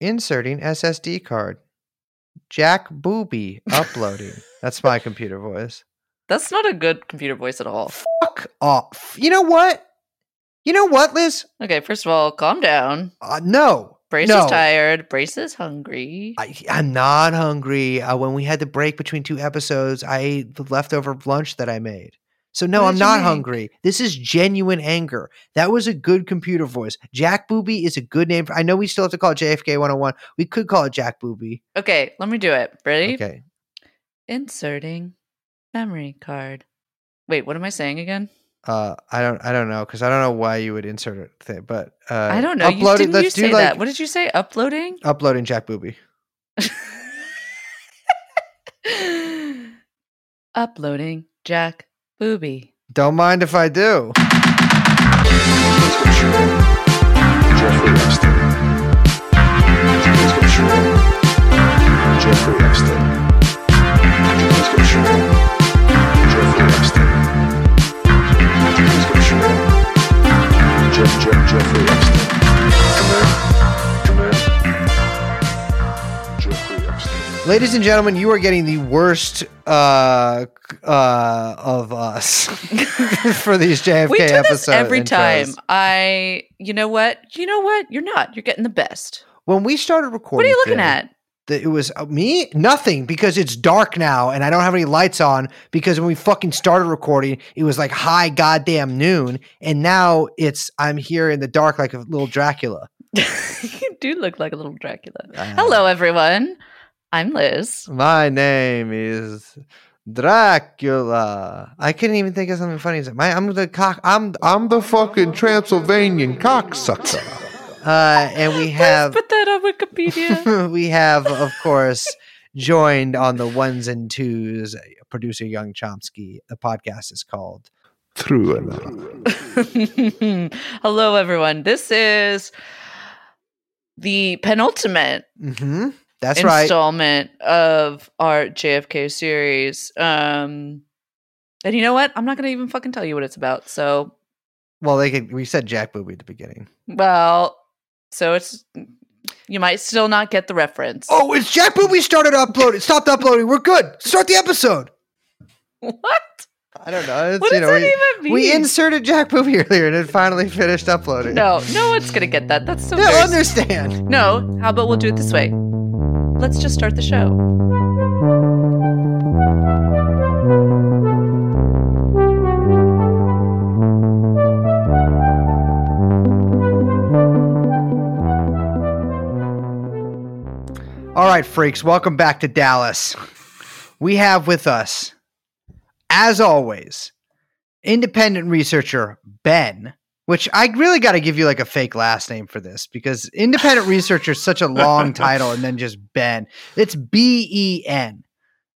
Inserting SSD card. Jack Booby uploading. That's my computer voice. That's not a good computer voice at all. Fuck off. You know what? You know what, Liz? Okay, first of all, calm down. Uh, no. Brace no. is tired. Brace is hungry. I, I'm not hungry. Uh, when we had the break between two episodes, I ate the leftover lunch that I made. So no, What I'm not hungry. This is genuine anger. That was a good computer voice. Jack Booby is a good name. For, I know we still have to call it JFK 101. We could call it Jack Booby. okay, let me do it. Ready? Okay. Inserting memory card. Wait, what am I saying again? Uh, I don't. I don't know because I don't know why you would insert it. Thing, but uh, I don't know. You, didn't you let's do, say like, that? What did you say? Uploading? Uploading Jack Booby. Uploading Jack Booby. Don't mind if I do. That's what you want. Jeffrey Epstein. That's what you want. Jeffrey Epstein. That's what you want. Jeffrey Epstein. That's what you want. Jeff, Jeff, Jeffrey Epstein. Ladies and gentlemen, you are getting the worst uh, uh, of us for these JFK we do episodes. this every time. I, you know what? You know what? You're not. You're getting the best. When we started recording, What are you looking today, at? that it was uh, me nothing because it's dark now and I don't have any lights on because when we fucking started recording it was like high goddamn noon and now it's I'm here in the dark like a little Dracula. you do look like a little Dracula. Hello, everyone. I'm Liz. My name is Dracula. I couldn't even think of something funny. to. My, I'm the cock. I'm I'm the fucking Transylvanian cocksucker. uh, and we have Put that on Wikipedia. we have of course joined on the ones and twos producer Young Chomsky. The podcast is called TrueAnon. Hello, everyone. This is the penultimate hmm That's right. installment of our JFK series. Um, and you know what? I'm not going to even fucking tell you what it's about. So, Well, they could, we said Jack Booby at the beginning. well, so it's you might still not get the reference. Oh, it's Jack Booby started uploading. Stopped uploading. We're good. Start the episode. what? I don't know. It's, What you does know, that we, even mean? we inserted Jack Booby earlier and it finally finished uploading. no, no one's gonna get that. That's so. They'll understand. No, how about we'll do it this way? Let's just start the show. All right, freaks, welcome back to Dallas. We have with us, as always, independent researcher Ben, which I really got to give you like a fake last name for this because independent researcher is such a long title and then just Ben. It's B E N.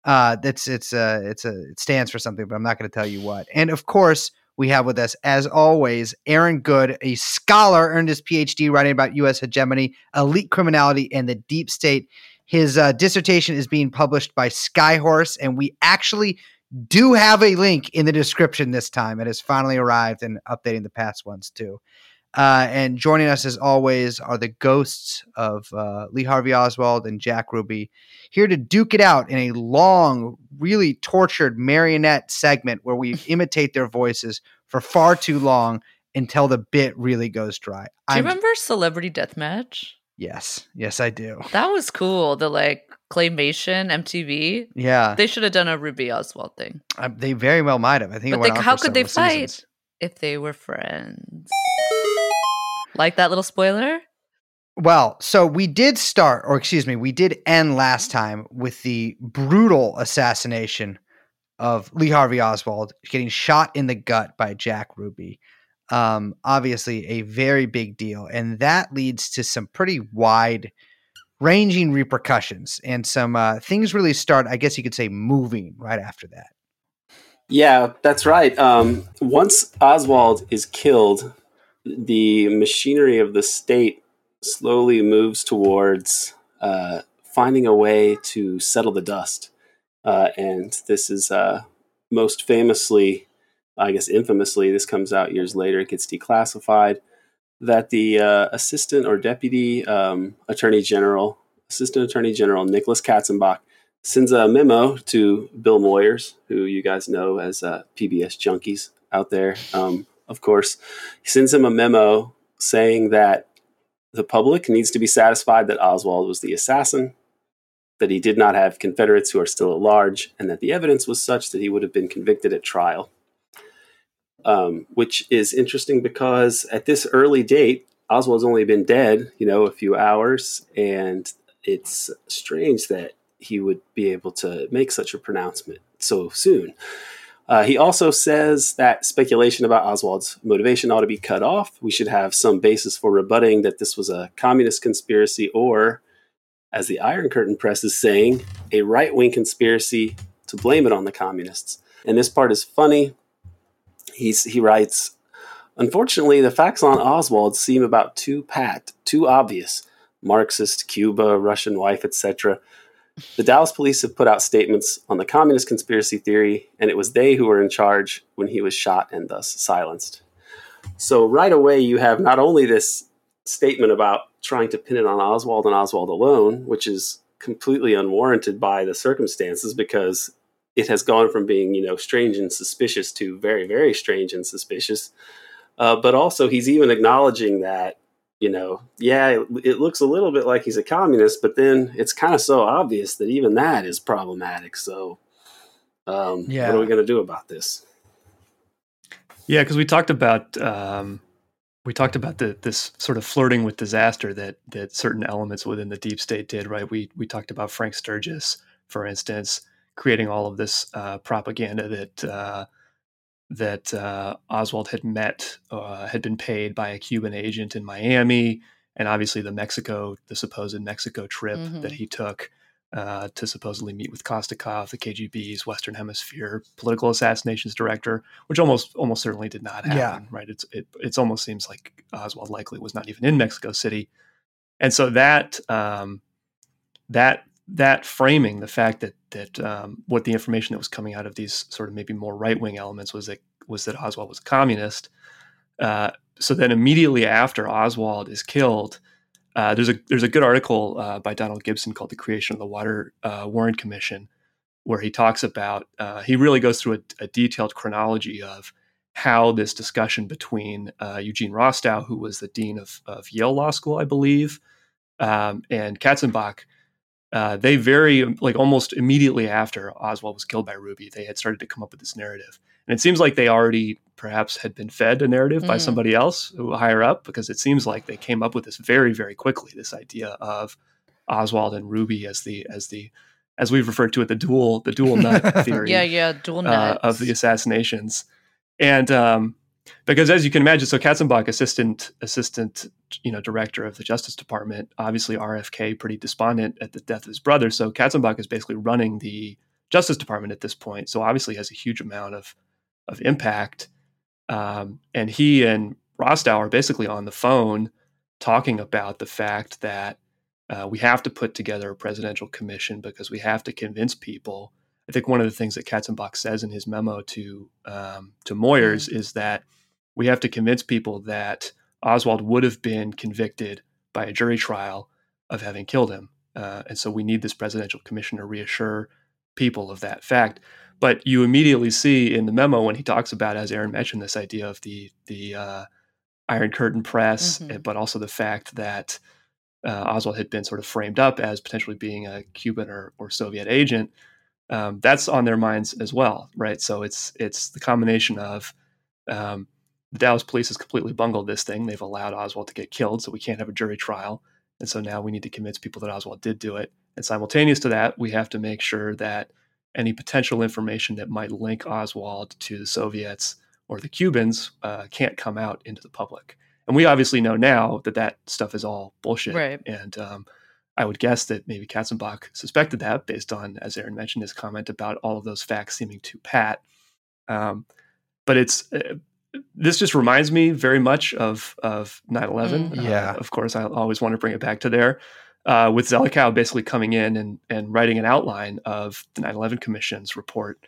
Uh, that's it's uh it's a it stands for something, but I'm not going to tell you what. And of course, we have with us, as always, Aaron Good, a scholar, earned his PhD writing about U.S. hegemony, elite criminality, and the deep state. His uh, dissertation is being published by Skyhorse, and we actually do have a link in the description this time. It has finally arrived and updating the past ones too. Uh, and joining us as always are the ghosts of uh, Lee Harvey Oswald and Jack Ruby, here to duke it out in a long, really tortured marionette segment where we imitate their voices for far too long until the bit really goes dry. Do you I'm- remember Celebrity Deathmatch? Yes, yes, I do. That was cool. The like claymation MTV. Yeah, They should have done a Ruby Oswald thing. I- they very well might have. I think. it But went they, how could they fight seasons. if they were friends? Like that little spoiler? Well, so we did start, or excuse me, we did end last time with the brutal assassination of Lee Harvey Oswald getting shot in the gut by Jack Ruby. Um, obviously, a very big deal, and that leads to some pretty wide ranging repercussions and some uh, things really start, I guess you could say, moving right after that. Yeah, that's right. Um, once Oswald is killed, the machinery of the state slowly moves towards uh, finding a way to settle the dust. Uh, and this is uh, most famously, I guess infamously, this comes out years later. It gets declassified. That the uh, assistant or deputy um, attorney general, assistant attorney general Nicholas Katzenbach, sends a memo to Bill Moyers, who you guys know as uh, PBS junkies out there. Um, of course, he sends him a memo saying that the public needs to be satisfied that Oswald was the assassin, that he did not have Confederates who are still at large, and that the evidence was such that he would have been convicted at trial. Um, which is interesting because at this early date, Oswald's only been dead, you know, a few hours, and it's strange that he would be able to make such a pronouncement so soon. Uh, he also says that speculation about Oswald's motivation ought to be cut off. We should have some basis for rebutting that this was a communist conspiracy or, as the Iron Curtain Press is saying, a right wing conspiracy to blame it on the communists. And this part is funny. He's, he writes Unfortunately, the facts on Oswald seem about too pat, too obvious. Marxist, Cuba, Russian wife, etc. The Dallas police have put out statements on the communist conspiracy theory, and it was they who were in charge when he was shot and thus silenced. So, right away, you have not only this statement about trying to pin it on Oswald and Oswald alone, which is completely unwarranted by the circumstances because it has gone from being, you know, strange and suspicious to very, very strange and suspicious. Uh, but also, he's even acknowledging that you know, yeah, it, it, looks a little bit like he's a communist, but then it's kind of so obvious that even that is problematic. So, um, yeah. what are we going to do about this? Yeah, because we talked about um, we talked about the, this sort of flirting with disaster that that certain elements within the deep state did. Right? We we talked about Frank Sturgis, for instance, creating all of this uh, propaganda that. Uh, that uh, Oswald had met, uh, had been paid by a Cuban agent in Miami, and obviously the Mexico, the supposed Mexico trip mm-hmm. that he took uh, to supposedly meet with Kostikov, the KGB's Western Hemisphere political assassinations director, which almost almost certainly did not happen. Yeah. Right? It's it it's almost seems like Oswald likely was not even in Mexico City, and so that um, that that framing, the fact that that um, what the information that was coming out of these sort of maybe more right wing elements was that was that Oswald was a communist. Uh, so then immediately after Oswald is killed, uh, there's a there's a good article uh, by Donald Gibson called "The Creation of the Water uh, Warren Commission," where he talks about uh, he really goes through a, a, detailed chronology of how this discussion between uh, Eugene Rostow, who was the dean of, of Yale Law School, I believe, um, and Katzenbach uh, they very like almost immediately after Oswald was killed by Ruby, they had started to come up with this narrative, and it seems like they already perhaps had been fed a narrative mm. by somebody else higher up, because it seems like they came up with this very very quickly. This idea of Oswald and Ruby as the as the as we've referred to it the dual the dual nut theory. yeah, yeah, dual nut uh, of the assassinations, and um, because as you can imagine, so Katzenbach, assistant assistant, you know, director of the Justice Department, obviously RFK pretty despondent at the death of his brother. So Katzenbach is basically running the Justice Department at this point. So obviously has a huge amount of of impact. Um, and he and Rostow are basically on the phone talking about the fact that uh, we have to put together a presidential commission because we have to convince people. I think one of the things that Katzenbach says in his memo to um, to Moyers mm-hmm. is that we have to convince people that Oswald would have been convicted by a jury trial of having killed him. Uh, and so we need this presidential commission to reassure people of that fact. But you immediately see in the memo when he talks about, as Aaron mentioned, this idea of the the uh, Iron Curtain press, mm-hmm. but also the fact that uh, Oswald had been sort of framed up as potentially being a Cuban or, or Soviet agent. Um, that's on their minds as well, right? So it's it's the combination of um, the Dallas police has completely bungled this thing. They've allowed Oswald to get killed, so we can't have a jury trial. And so now we need to convince people that Oswald did do it. And simultaneous to that, we have to make sure that any potential information that might link Oswald to the Soviets or the Cubans uh, can't come out into the public. And we obviously know now that that stuff is all bullshit. Right. And um, I would guess that maybe Katzenbach suspected that based on, as Aaron mentioned, his comment about all of those facts seeming too pat. Um, but it's uh, this just reminds me very much of of 9/11. Mm. Yeah, uh, of course, I always want to bring it back to there. Uh, with Zelikow basically coming in and and writing an outline of the 9/11 Commission's report,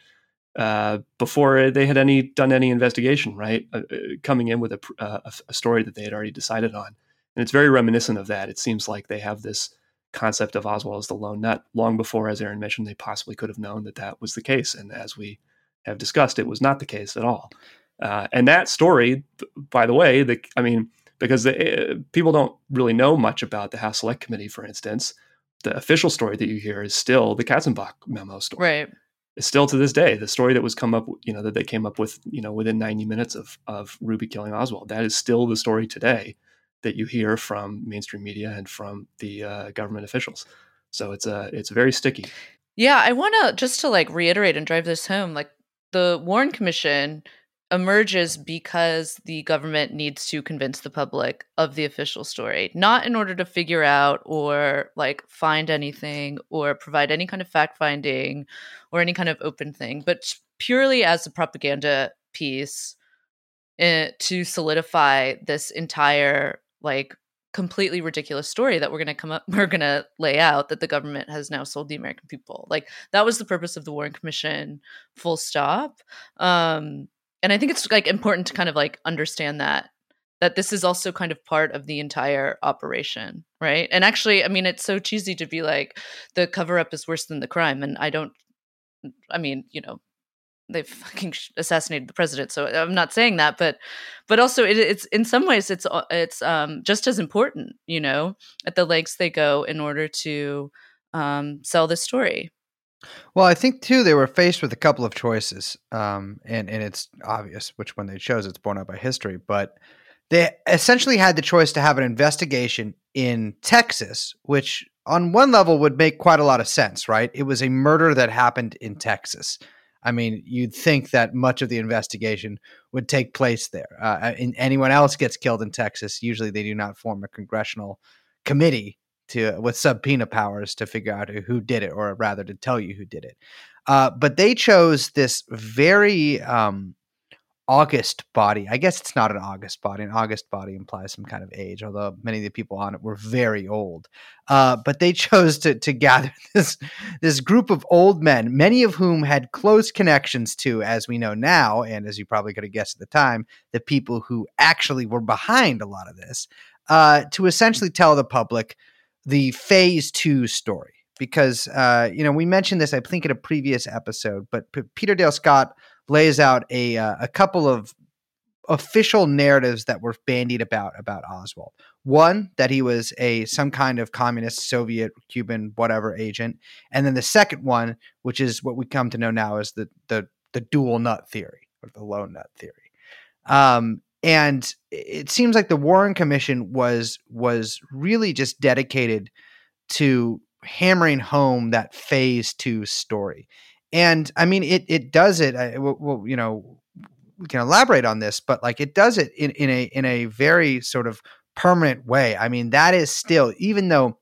uh, before they had any done any investigation, right? Uh, uh, coming in with a, uh, a story that they had already decided on, and it's very reminiscent of that. It seems like they have this concept of Oswald as the lone nut long before, as Aaron mentioned, they possibly could have known that that was the case, and as we have discussed, it was not the case at all. Uh, and that story, by the way, the I mean, because the, uh, people don't really know much about the House Select Committee, for instance. The official story that you hear is still the Katzenbach memo story. Right It's still to this day the story that was come up you know that they came up with you know within 90 minutes of of ruby killing oswald that is still the story today that you hear from mainstream media and from the uh, government officials so it's uh it's very sticky yeah i want to just to like reiterate and drive this home like the warren commission emerges because the government needs to convince the public of the official story, not in order to figure out or like find anything or provide any kind of fact finding or any kind of open thing, but purely as a propaganda piece uh, to solidify this entire like completely ridiculous story that we're going to come up we're going to lay out that the government has now sold the american people. Like that was the purpose of the warren commission full stop. Um and i think it's like important to kind of like understand that that this is also kind of part of the entire operation right? And actually i mean it's so cheesy to be like the cover up is worse than the crime and i don't i mean you know they fucking assassinated the president so i'm not saying that but but also it, it's in some ways it's uh, it's um just as important you know at the lengths they go in order to um sell this story well, I think too they were faced with a couple of choices, um, and and it's obvious which one they chose. It's borne out by history, but they essentially had the choice to have an investigation in Texas, which on one level would make quite a lot of sense, right? It was a murder that happened in Texas. I mean, you'd think that much of the investigation would take place there. Uh, and anyone else gets killed in Texas, usually they do not form a congressional committee to with subpoena powers to figure out who did it, or rather to tell you who did it. Uh, but they chose this very um, August body. I guess it's not an August body. An August body implies some kind of age, although many of the people on it were very old. Uh, but they chose to to gather this this group of old men, many of whom had close connections to, as we know now, and as you probably could have guessed at the time, the people who actually were behind a lot of this, uh, to essentially tell the public the phase two story because uh, you know we mentioned this I think in a previous episode, but P- Peter Dale Scott lays out a uh, a couple of official narratives that were bandied about about Oswald. One that he was a some kind of communist, Soviet, Cuban, whatever agent, and then the second one, which is what we come to know now as the the the dual nut theory or the lone nut theory. Um, and it seems like the Warren Commission was was really just dedicated to hammering home that phase two story. And I mean, it it does it. I, well, you know, we can elaborate on this, but like it does it in, in a in a very sort of permanent way. I mean, that is still even though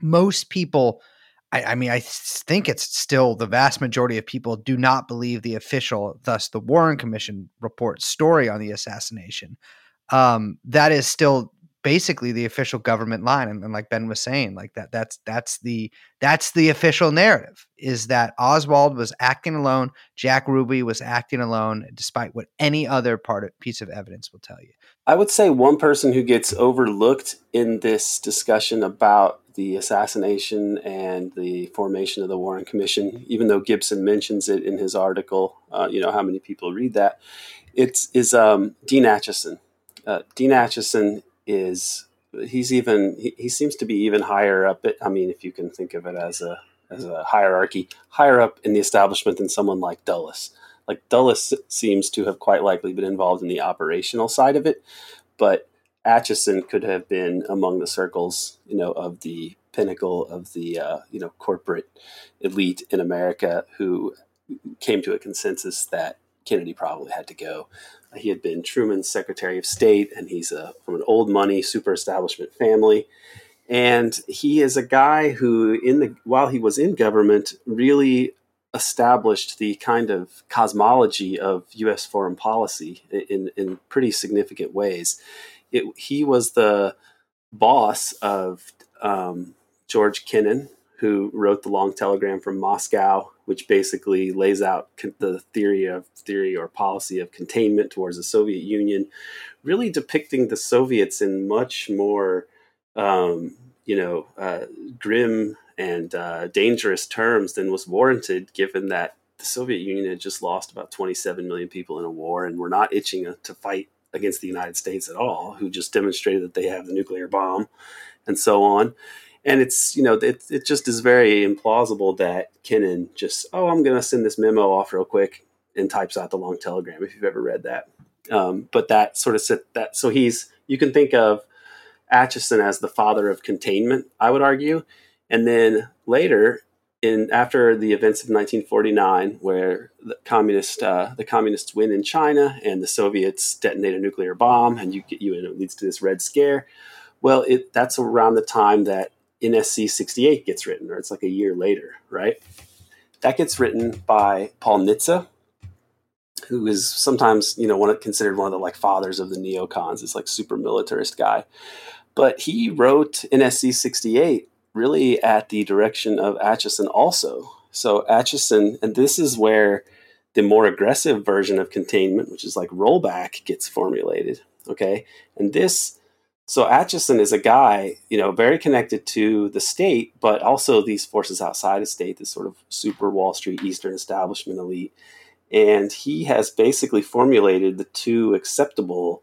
most people I, I, mean, I think it's still the vast majority of people do not believe the official, thus the Warren Commission report story on the assassination. Um, that is still basically the official government line, and, and, like Ben was saying, like that that's that's the that's the official narrative is that Oswald was acting alone, Jack Ruby was acting alone, despite what any other part of piece of evidence will tell you. I would say one person who gets overlooked in this discussion about the assassination and the formation of the Warren Commission, even though Gibson mentions it in his article, uh, you know how many people read that. It's is um, Dean Acheson. Uh, Dean Acheson is he's even he, he seems to be even higher up. I mean, if you can think of it as a as a hierarchy, higher up in the establishment than someone like Dulles. Like Dulles seems to have quite likely been involved in the operational side of it, but Acheson could have been among the circles, you know, of the pinnacle of the uh, you know corporate elite in America who came to a consensus that Kennedy probably had to go. He had been Truman's Secretary of State, and he's a, from an old money super establishment family. And he is a guy who, in the while he was in government, really established the kind of cosmology of U.S. foreign policy in, in pretty significant ways. It, he was the boss of um, George Kennan, who wrote the long telegram from Moscow, which basically lays out con- the theory of theory or policy of containment towards the Soviet Union, really depicting the Soviets in much more, um, you know, uh, grim and uh, dangerous terms than was warranted, given that the Soviet Union had just lost about 27 million people in a war and were not itching to fight against the United States at all, who just demonstrated that they have the nuclear bomb and so on. And it's, you know, it, it just is very implausible that Kennan just, oh, I'm going to send this memo off real quick and types out the long telegram if you've ever read that. Um, but that sort of sit that, so he's, you can think of Acheson as the father of containment, I would argue. And then later, in after the events of 1949, where the communist uh, the communists win in China and the Soviets detonate a nuclear bomb, and you get you and it leads to this Red Scare. Well, it that's around the time that NSC 68 gets written, or it's like a year later, right? That gets written by Paul Nitze, who is sometimes you know one considered one of the like fathers of the neocons, this like super militarist guy. But he wrote NSC 68 really at the direction of Acheson also. So Acheson, and this is where the more aggressive version of containment, which is like rollback, gets formulated. Okay, and this, so Acheson is a guy, you know, very connected to the state, but also these forces outside of state, this sort of super Wall Street Eastern establishment elite, and he has basically formulated the two acceptable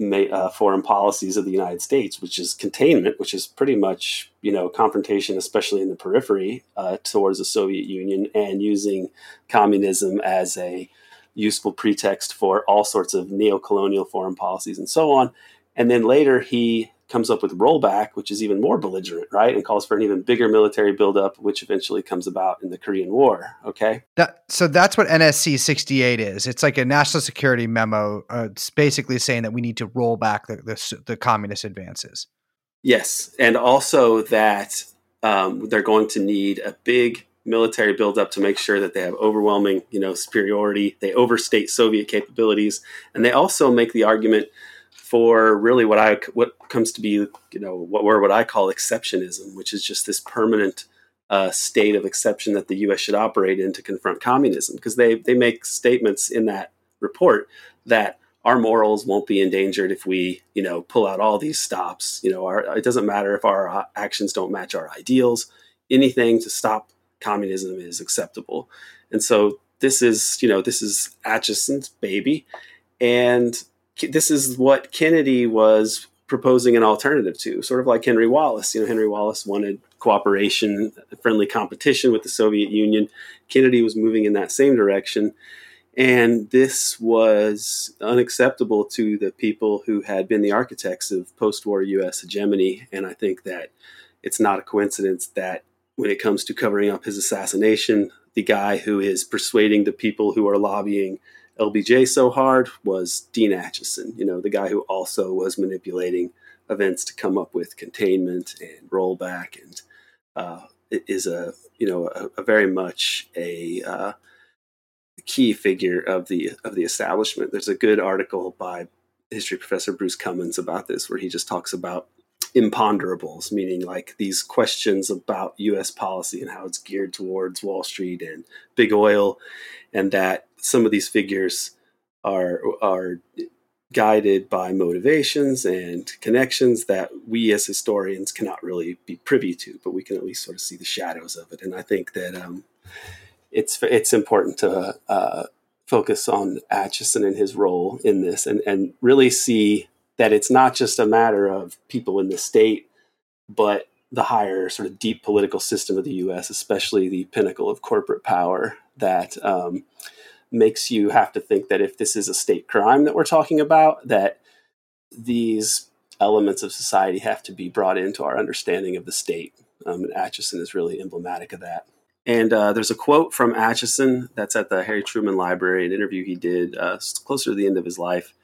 uh, foreign policies of the United States, which is containment, which is pretty much you know confrontation, especially in the periphery, uh, towards the Soviet Union, and using communism as a useful pretext for all sorts of neo-colonial foreign policies and so on. And then later he comes up with rollback, which is even more belligerent, right? And calls for an even bigger military buildup, which eventually comes about in the Korean War. Okay. That, so that's what NSC 68 is. It's like a national security memo. Uh, it's basically saying that we need to roll back the, the, the communist advances. Yes. And also that um, they're going to need a big military buildup to make sure that they have overwhelming, you know, superiority. They overstate Soviet capabilities. And they also make the argument for really what I what comes to be you know what were what I call exceptionism, which is just this permanent uh, state of exception that the U.S. should operate in to confront communism, because they they make statements in that report that our morals won't be endangered if we you know pull out all these stops. You know, our, it doesn't matter if our uh, actions don't match our ideals. Anything to stop communism is acceptable, and so this is you know this is Acheson's baby, and this is what Kennedy was proposing an alternative to, sort of like Henry Wallace. You know, Henry Wallace wanted cooperation, friendly competition with the Soviet Union. Kennedy was moving in that same direction. And this was unacceptable to the people who had been the architects of post war US hegemony. And I think that it's not a coincidence that when it comes to covering up his assassination, the guy who is persuading the people who are lobbying LBJ so hard was Dean Acheson, you know, the guy who also was manipulating events to come up with containment and rollback, and uh, is a you know a, a very much a uh, key figure of the of the establishment. There's a good article by history professor Bruce Cumings about this, where he just talks about imponderables, meaning like these questions about U.S. policy and how it's geared towards Wall Street and big oil, and that some of these figures are are guided by motivations and connections that we as historians cannot really be privy to, but we can at least sort of see the shadows of it. And I think that um, it's it's important to uh, focus on Acheson and his role in this, and and really see that it's not just a matter of people in the state, but the higher sort of deep political system of the U.S., especially the pinnacle of corporate power that. Um, makes you have to think that if this is a state crime that we're talking about, that these elements of society have to be brought into our understanding of the state. Um, and Acheson is really emblematic of that. And uh, there's a quote from Acheson that's at the Harry Truman Library, an interview he did uh, closer to the end of his life.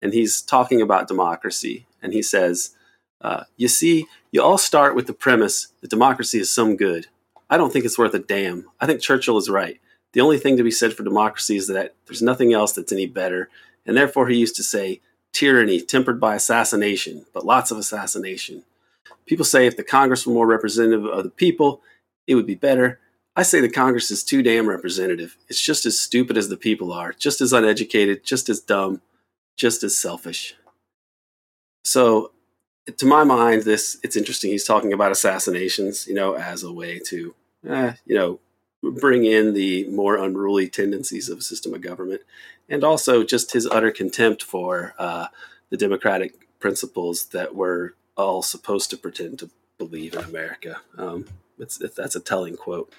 And he's talking about democracy. And he says, uh, You see, you all start with the premise that democracy is some good. I don't think it's worth a damn. I think Churchill is right. The only thing to be said for democracy is that there's nothing else that's any better. And therefore, he used to say, tyranny tempered by assassination, but lots of assassination. People say if the Congress were more representative of the people, it would be better. I say the Congress is too damn representative. It's just as stupid as the people are, just as uneducated, just as dumb, just as selfish. So, to my mind, this it's interesting. He's talking about assassinations, you know, as a way to, eh, you know, bring in the more unruly tendencies of a system of government, and also just his utter contempt for uh, the democratic principles that we're all supposed to pretend to believe in America. Um, it's, that's a telling quote.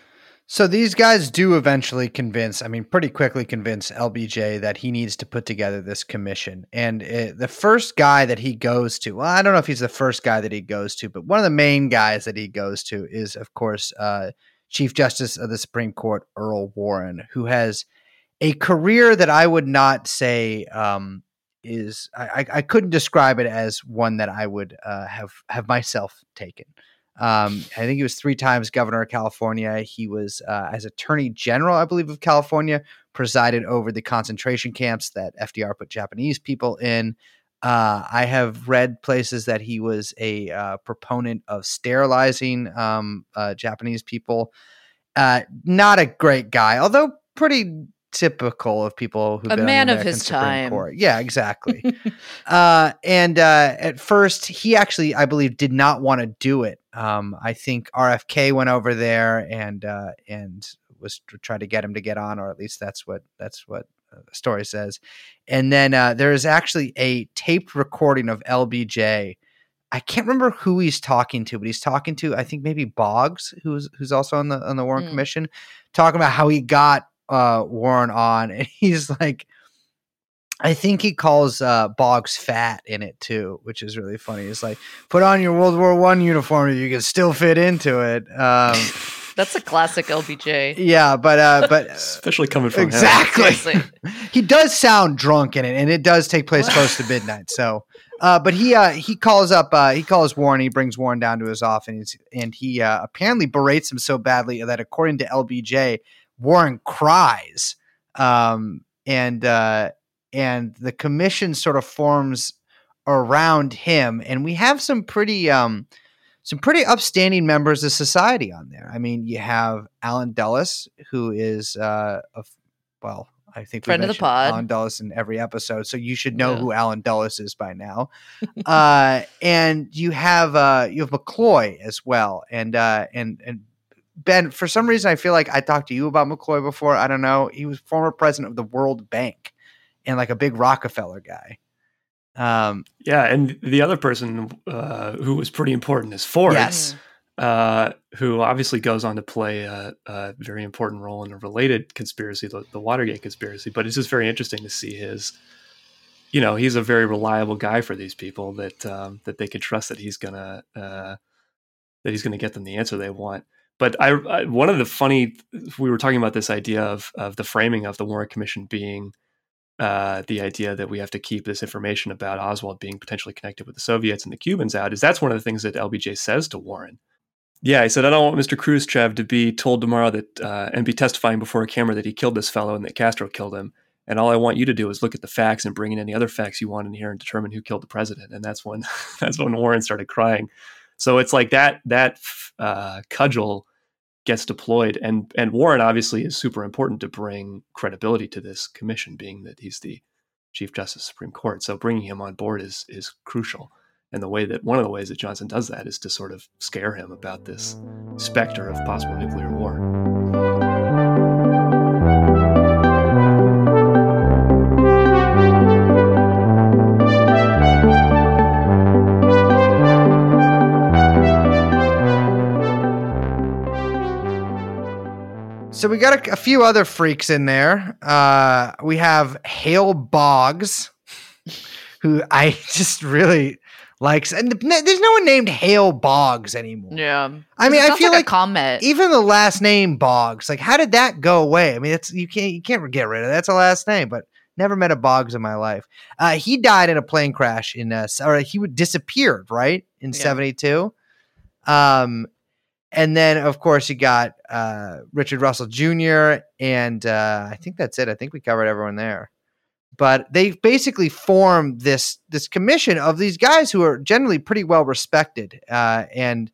So these guys do eventually convince, I mean, pretty quickly convince LBJ that he needs to put together this commission. And it, the first guy that he goes to, well, I don't know if he's the first guy that he goes to, but one of the main guys that he goes to is, of course, uh, Chief Justice of the Supreme Court, Earl Warren, who has a career that I would not say um, is, I, I couldn't describe it as one that I would uh, have, have myself taken. Um, I think he was three times governor of California. He was, uh, as attorney general, I believe, of California, presided over the concentration camps that FDR put Japanese people in. Uh, I have read places that he was a uh, proponent of sterilizing um, uh, Japanese people. Uh, not a great guy, although pretty typical of people who a man of his Supreme time. Court. Yeah, exactly. uh, and uh, at first, he actually, I believe, did not want to do it. Um, I think RFK went over there and uh, and was to try to get him to get on, or at least that's what that's what story says. And then uh, there is actually a taped recording of LBJ. I can't remember who he's talking to, but he's talking to I think maybe Boggs, who's who's also on the on the Warren mm. Commission, talking about how he got uh, Warren on, and he's like, I think he calls uh, Boggs fat in it too, which is really funny. It's like, put on your World War One uniform, you can still fit into it. Um, That's a classic LBJ. Yeah, but uh, but especially coming from exactly, he does sound drunk in it, and it does take place close to midnight. So, uh, but he uh, he calls up uh, he calls Warren. He brings Warren down to his office, and he uh, apparently berates him so badly that, according to LBJ, Warren cries, um, and uh, and the commission sort of forms around him, and we have some pretty um, some pretty upstanding members of society on there. I mean, you have Allen Dulles, who is uh, a, well, I think friend of the pod. Allen Dulles in every episode, so you should know yeah. who Allen Dulles is by now. uh, and you have uh, you have McCloy as well, and uh, and and Ben, for some reason, I feel like I talked to you about McCloy before. I don't know. He was former president of the World Bank and like a big Rockefeller guy. Um, yeah, and the other person uh, who was pretty important is Ford. Yes. Uh, who obviously goes on to play a, a, very important role in a related conspiracy, the, the, Watergate conspiracy. But it's just very interesting to see his, you know, he's a very reliable guy for these people that um, that they can trust that he's gonna uh, that he's gonna get them the answer they want but I, I, one of the funny we were talking about this idea of of the framing of the Warren Commission being uh, the idea that we have to keep this information about Oswald being potentially connected with the Soviets and the Cubans out is that's one of the things that LBJ says to Warren. Yeah, he said, I don't want Mr. Khrushchev to be told tomorrow that uh, and be testifying before a camera that he killed this fellow and that Castro killed him. And all I want you to do is look at the facts and bring in any other facts you want in here and determine who killed the president. And that's when that's when Warren started crying so it's like that that uh, cudgel gets deployed, and and Warren obviously is super important to bring credibility to this commission, being that he's the Chief Justice of the Supreme Court. So bringing him on board is is crucial. And the way that one of the ways that Johnson does that is to sort of scare him about this specter of possible nuclear war. So we got a, a, few other freaks in there. Uh, we have Hale Boggs, who I just really likes, and there's no one named Hale Boggs anymore. Yeah, I mean, I feel like, like comment. even the last name Boggs, like, how did that go away? I mean, it's you can't you can't get rid of it. that's a last name, but never met a Boggs in my life. Uh, he died in a plane crash in uh, or he would disappeared right in '72. Um, and then of course you got uh, Richard Russell Jr. and uh, I think that's it. I think we covered everyone there. But they basically form this this commission of these guys who are generally pretty well respected uh, and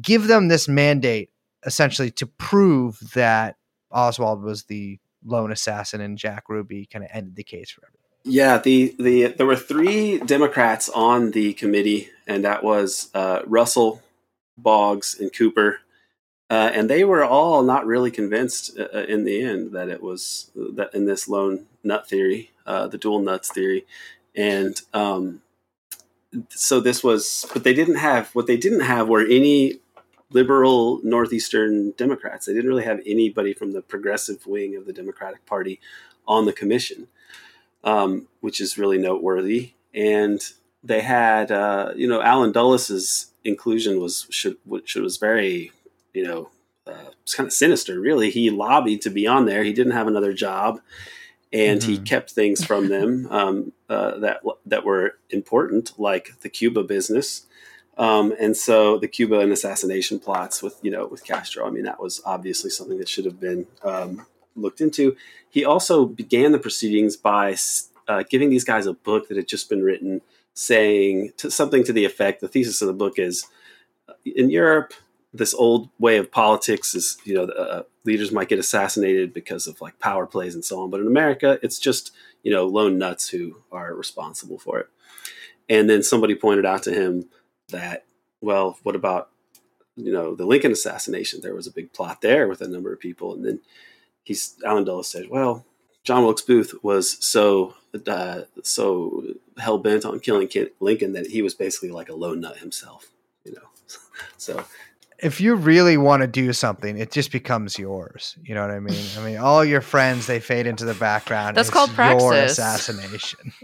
give them this mandate essentially to prove that Oswald was the lone assassin and Jack Ruby kind of ended the case for everyone. Yeah, the, the there were three Democrats on the committee, and that was uh, Russell, Boggs, and Cooper, uh, and they were all not really convinced uh, in the end that it was that in this lone nut theory, uh, the dual nuts theory, and um, so this was, but they didn't have what they didn't have were any liberal northeastern Democrats. They didn't really have anybody from the progressive wing of the Democratic Party on the commission um, which is really noteworthy. And they had, uh, you know, Allen Dulles's inclusion was should, which was very, you know, uh, it's kind of sinister. Really, he lobbied to be on there. He didn't have another job, and mm-hmm. he kept things from them um, uh, that that were important, like the Cuba business. Um, and so the Cuba and assassination plots with you know with Castro. I mean, that was obviously something that should have been um, looked into. He also began the proceedings by uh, giving these guys a book that had just been written, saying to something to the effect. The thesis of the book is: in Europe, this old way of politics is you know uh, leaders might get assassinated because of like power plays and so on, but in America, it's just you know lone nuts who are responsible for it. And then somebody pointed out to him that, well, what about you know the Lincoln assassination? There was a big plot there with a number of people, and then he's Allen Dulles said, well, John Wilkes Booth was so uh, so hell bent on killing Lincoln that he was basically like a lone nut himself, you know. so if you really want to do something, it just becomes yours. You know what I mean? I mean, all your friends they fade into the background. That's called praxis. Your assassination.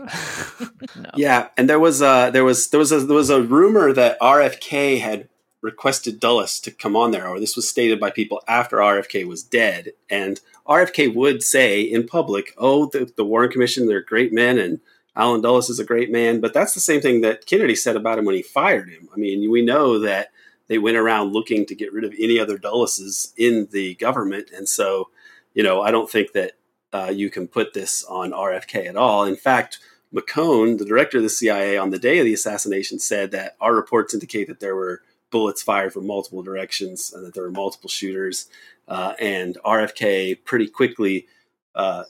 no. Yeah, and there was a there was there was a, there was a rumor that RFK had requested Dulles to come on there, or this was stated by people after RFK was dead. And RFK would say in public, "Oh, the, the Warren Commission, they're great men, and Allen Dulles is a great man." But that's the same thing that Kennedy said about him when he fired him. I mean, we know that they went around looking to get rid of any other Dulleses in the government, and so you know, I don't think that uh, you can put this on RFK at all. In fact. McCone, the director of the CIA, on the day of the assassination, said that our reports indicate that there were bullets fired from multiple directions and that there were multiple shooters. Uh, and RFK pretty quickly uh,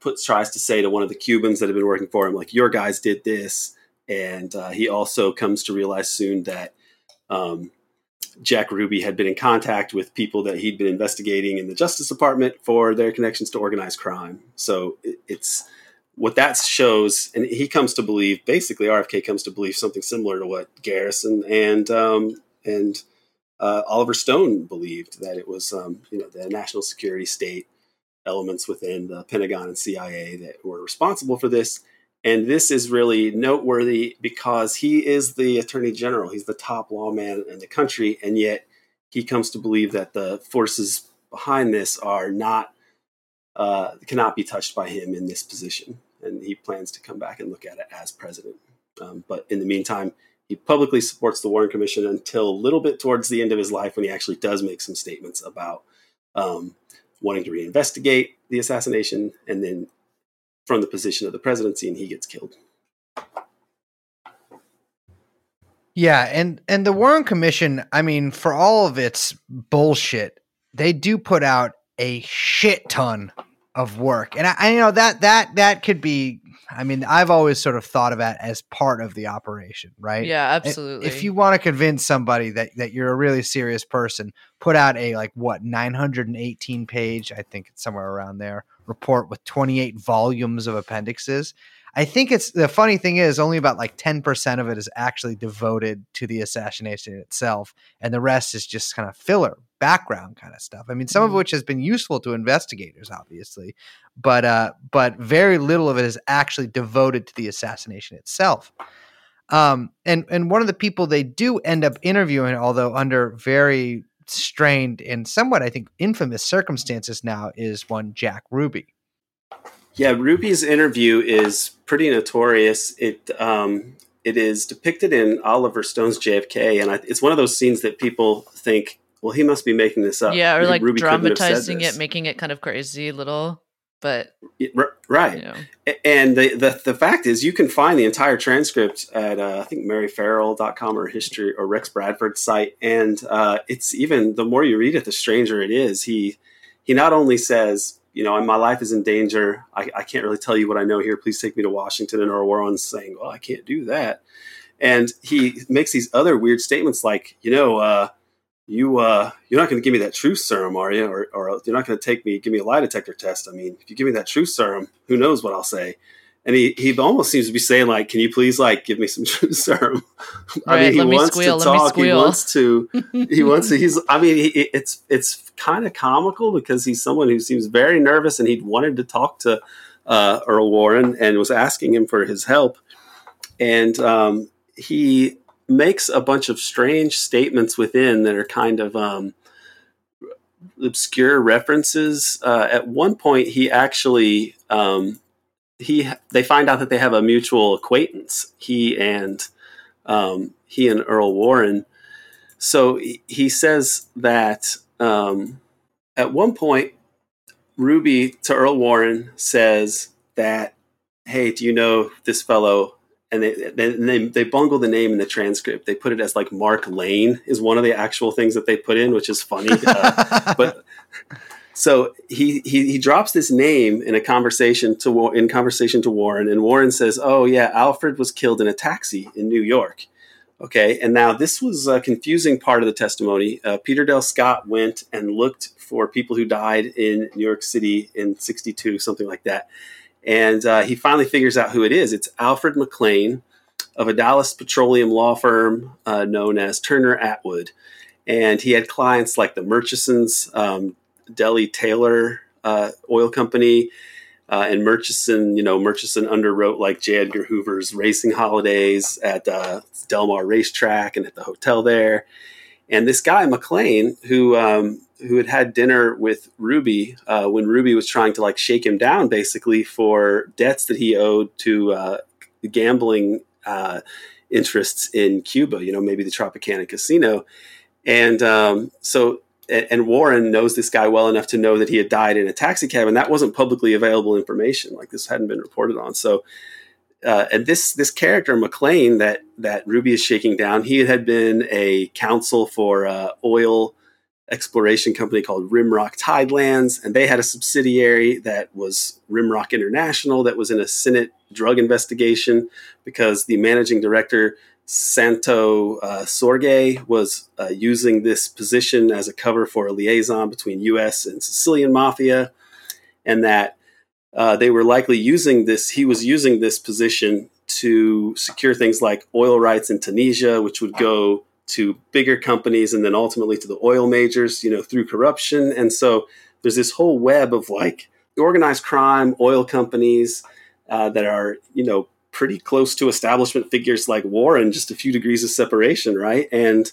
puts tries to say to one of the Cubans that had been working for him, like, "Your guys did this." And uh, he also comes to realize soon that um, Jack Ruby had been in contact with people that he'd been investigating in the Justice Department for their connections to organized crime. So it, it's what that shows, and he comes to believe, basically, RFK comes to believe something similar to what Garrison and um, and uh, Oliver Stone believed that it was um, you know the national security state elements within the Pentagon and CIA that were responsible for this. And this is really noteworthy because he is the attorney general. He's the top lawman in the country, and yet he comes to believe that the forces behind this are not uh, cannot be touched by him in this position. And he plans to come back and look at it as president. Um, but in the meantime, he publicly supports the Warren Commission until a little bit towards the end of his life when he actually does make some statements about um, wanting to reinvestigate the assassination and then from the position of the presidency and he gets killed. Yeah, and and the Warren Commission, I mean, for all of its bullshit, they do put out a shit ton of work. And I, I know that that that could be I mean, I've always sort of thought of that as part of the operation, right? Yeah, absolutely. If you want to convince somebody that that you're a really serious person, put out a like what 918 page, I think it's somewhere around there, report with 28 volumes of appendixes. I think it's the funny thing is only about like 10% of it is actually devoted to the assassination itself and the rest is just kind of filler background kind of stuff. I mean, some mm. of which has been useful to investigators, obviously, but uh, but very little of it is actually devoted to the assassination itself. Um, and and one of the people they do end up interviewing, although under very strained and somewhat, I think, infamous circumstances now, is one Jack Ruby. Yeah, Ruby's interview is pretty notorious. It um, it is depicted in Oliver Stone's JFK, and I, it's one of those scenes that people think well, he must be making this up. Yeah, or like Ruby dramatizing it, making it kind of crazy little. but Right. you know, And the, the the fact is, you can find the entire transcript at uh, I think maryferrell.com or history or Rex Bradford's site, and uh, it's even the more you read it, the stranger it is. He he not only says, you know, my life is in danger. I, I can't really tell you what I know here. Please take me to Washington. And Warren's saying, well, I can't do that. And he makes these other weird statements like, you know, uh, you uh, you're not going to give me that truth serum, are you? Or, or you're not going to take me, give me a lie detector test. I mean, if you give me that truth serum, who knows what I'll say? And he, he almost seems to be saying like, can you please like give me some truth serum? I Right, mean, he let me wants squeal, to talk. He wants to. He wants to. He's. I mean, he, it's it's kind of comical because he's someone who seems very nervous and he'd wanted to talk to uh, Earl Warren and was asking him for his help, and um, he makes a bunch of strange statements within that are kind of um, obscure references. Uh, at one point, he actually um, he they find out that they have a mutual acquaintance. He and um, he and Earl Warren. So he, he says that um, at one point, Ruby to Earl Warren says that, "Hey, do you know this fellow?" And they, they, they, bungle the name in the transcript. They put it as like Mark Lane is one of the actual things that they put in, which is funny. Uh, but so he, he he drops this name in a conversation to in conversation to Warren, and Warren says, "Oh yeah, Alfred was killed in a taxi in New York." Okay, and now this was a confusing part of the testimony. Uh, Peter Dale Scott went and looked for people who died in New York City in '62, something like that, and uh, he finally figures out who it is. It's Alfred McLean of a Dallas petroleum law firm uh, known as Turner Atwood, and he had clients like the Murchisons, um, Delhi Taylor uh, Oil Company, uh, and Murchison. You know, Murchison underwrote like J. Edgar Hoover's racing holidays at uh, Del Mar Racetrack and at the hotel there. And this guy McLean, who um, who had had dinner with Ruby uh, when Ruby was trying to like shake him down, basically for debts that he owed to uh, gambling uh, interests in Cuba. You know, maybe the Tropicana Casino. And um, so and, Warren knows this guy well enough to know that he had died in a taxi cab, and that wasn't publicly available information. Like this hadn't been reported on. So, uh, and this this character McLean that that Ruby is shaking down, he had been a counsel for uh, oil exploration company called Rimrock Tidelands, and they had a subsidiary that was Rimrock International that was in a Senate drug investigation because the managing director Santo uh, Sorge was uh, using this position as a cover for a liaison between U.S. and Sicilian mafia, and that uh, they were likely using this. He was using this position to secure things like oil rights in Tunisia, which would go to bigger companies and then ultimately to the oil majors, you know, through corruption. And so there's this whole web of like organized crime, oil companies uh, that are, you know, pretty close to establishment figures like Warren, just a few degrees of separation, right? And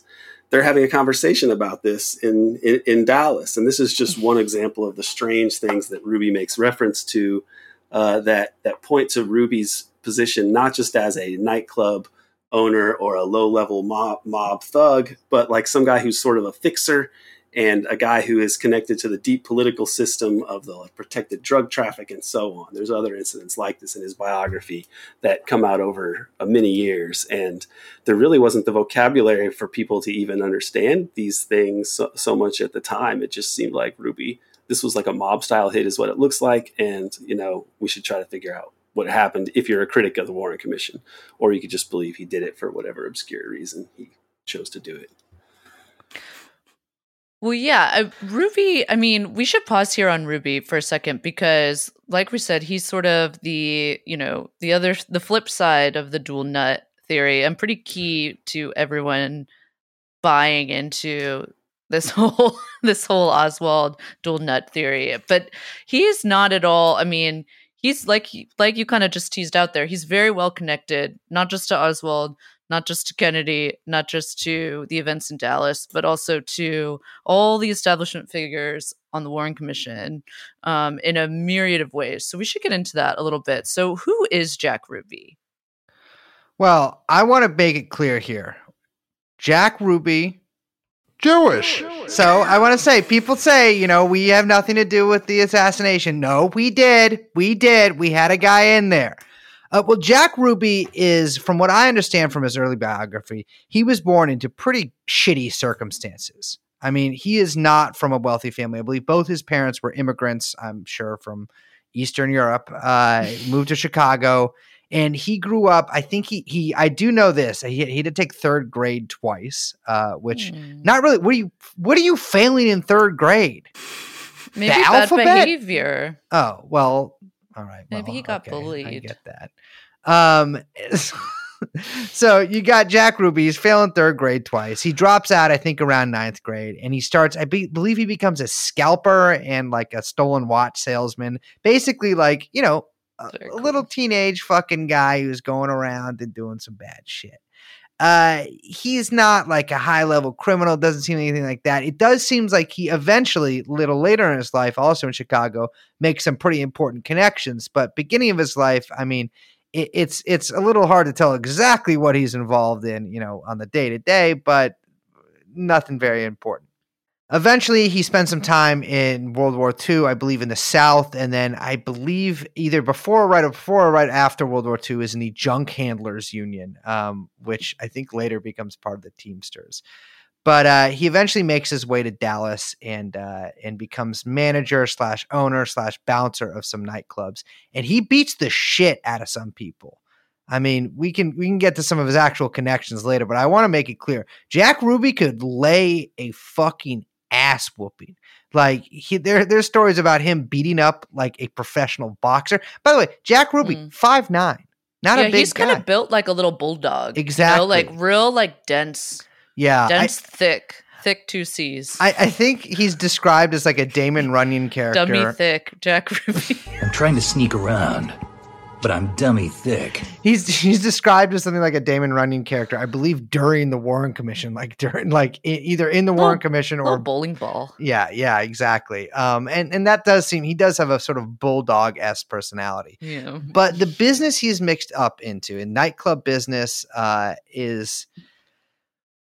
they're having a conversation about this in, in, in Dallas. And this is just one example of the strange things that Ruby makes reference to uh, that, that point to Ruby's position, not just as a nightclub owner or a low level mob, mob thug, but like some guy who's sort of a fixer and a guy who is connected to the deep political system of the protected drug traffic and so on. There's other incidents like this in his biography that come out over uh, many years. And there really wasn't the vocabulary for people to even understand these things so, so much at the time. It just seemed like Ruby, this was like a mob style hit, is what it looks like. And, you know, we should try to figure out what happened if you're a critic of the Warren Commission, or you could just believe he did it for whatever obscure reason he chose to do it. Well, yeah, uh, Ruby. I mean, we should pause here on Ruby for a second because, like we said, he's sort of the you know the other the flip side of the dual nut theory, and pretty key to everyone buying into this whole this whole Oswald dual nut theory. But he's not at all. I mean, he's like like you kind of just teased out there. He's very well connected, not just to Oswald, not just to Kennedy, not just to the events in Dallas, but also to all the establishment figures on the Warren Commission um, in a myriad of ways. So we should get into that a little bit. So, who is Jack Ruby? Well, I want to make it clear here. Jack Ruby, Jewish. So I want to say, people say, you know, we have nothing to do with the assassination. No, we did. We did. We had a guy in there. Uh, well, Jack Ruby is, from what I understand from his early biography, he was born into pretty shitty circumstances. I mean, he is not from a wealthy family. I believe both his parents were immigrants, I'm sure, from Eastern Europe, uh, moved to Chicago. And he grew up. I think he he. I do know this. He, he to take third grade twice, uh, which Hmm. not really. What are you? What are you failing in third grade? maybe the bad alphabet? behavior. Oh well, all right. Maybe well, he got okay, I bullied. get that. Um, so you got Jack Ruby. He's failing third grade twice. He drops out, I think, around ninth grade, and he starts. I be, believe he becomes a scalper and like a stolen watch salesman. Basically, like you know, a, Very a little teenage fucking guy who's going around and doing some bad shit. Uh, he's not like a high level criminal. Doesn't seem anything like that. It does seems like he eventually, a little later in his life, also in Chicago, makes some pretty important connections. But beginning of his life, I mean, it, it's it's a little hard to tell exactly what he's involved in, you know, on the day to day, but nothing very important. Eventually, he spent some time in World War II, I believe, in the South, and then I believe either before or right before or right after World War II is in the Junk Handlers Union, um, which I think later becomes part of the Teamsters. But uh, he eventually makes his way to Dallas and uh, and becomes manager slash owner slash bouncer of some nightclubs, and he beats the shit out of some people. I mean, we can we can get to some of his actual connections later, but I want to make it clear: Jack Ruby could lay a fucking ass whooping. Like he, there, there's stories about him beating up like a professional boxer. By the way, Jack Ruby, Mm. five nine, not yeah, a big he's kind of built like a little bulldog. You Exactly. know, like real, like dense, yeah, I- dense, thick, thick two C's. I, I think he's described as like a Damon Runyon character. Dummy thick, Jack Ruby. I'm trying to sneak around, but I'm dummy thick. He's he's described as something like a Damon Runyon character, I believe, during the Warren Commission, like during like e- either in the Warren Little- Commission Little or bowling ball. yeah, yeah, exactly. Um, and and that does seem he does have a sort of bulldog s personality. Yeah. But the business he's mixed up into in nightclub business uh, is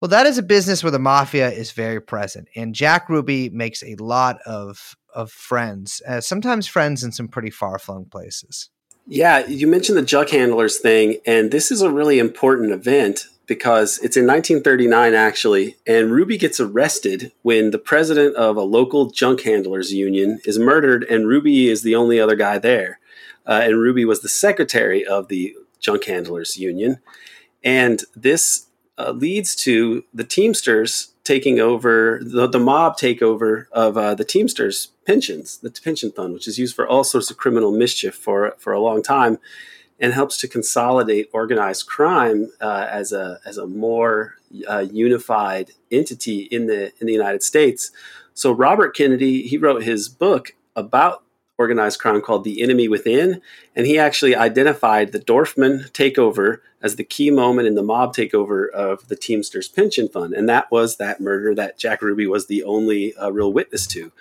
well, that is a business where the mafia is very present, and Jack Ruby makes a lot of of friends, uh, sometimes friends in some pretty far flung places. Yeah, you mentioned the junk handlers thing, and this is a really important event because it's in 1939 actually, and Ruby gets arrested when the president of a local junk handlers union is murdered, and Ruby is the only other guy there, uh, and Ruby was the secretary of the junk handlers union, and this uh, leads to the Teamsters taking over the, the mob takeover of uh, the Teamsters pensions, the pension fund, which is used for all sorts of criminal mischief for for a long time, and helps to consolidate organized crime uh, as a as a more uh, unified entity in the in the United States. So Robert Kennedy he wrote his book about organized crime called The Enemy Within, and he actually identified the Dorfman takeover as the key moment in the mob takeover of the Teamsters pension fund, and that was that murder that Jack Ruby was the only uh, real witness to,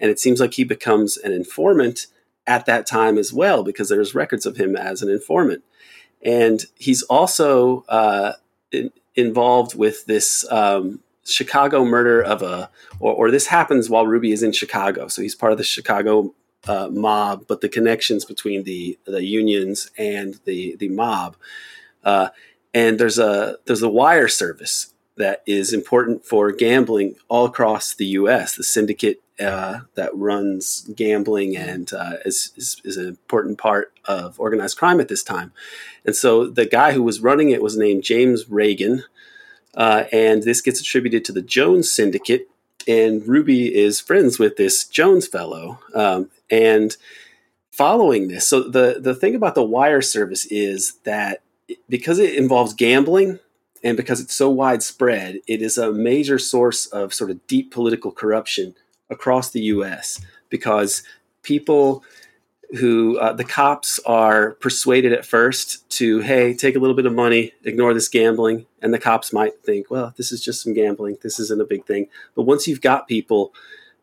and it seems like he becomes an informant at that time as well because there's records of him as an informant, and he's also uh, in, involved with this. Um, Chicago murder of a, or, or this happens while Ruby is in Chicago. So he's part of the Chicago uh, mob, but the connections between the the unions and the the mob. Uh, and there's a there's a wire service that is important for gambling all across the U.S. The syndicate uh, that runs gambling and uh, is, is is an important part of organized crime at this time. And so the guy who was running it was named James Ragen, uh, and this gets attributed to the Jones Syndicate. And Ruby is friends with this Jones fellow, um, and following this. So the the thing about the wire service is that because it involves gambling and because it's so widespread, it is a major source of sort of deep political corruption across the U.S. Because people who uh, the cops are persuaded at first to hey take a little bit of money ignore this gambling and the cops might think well this is just some gambling this isn't a big thing but once you've got people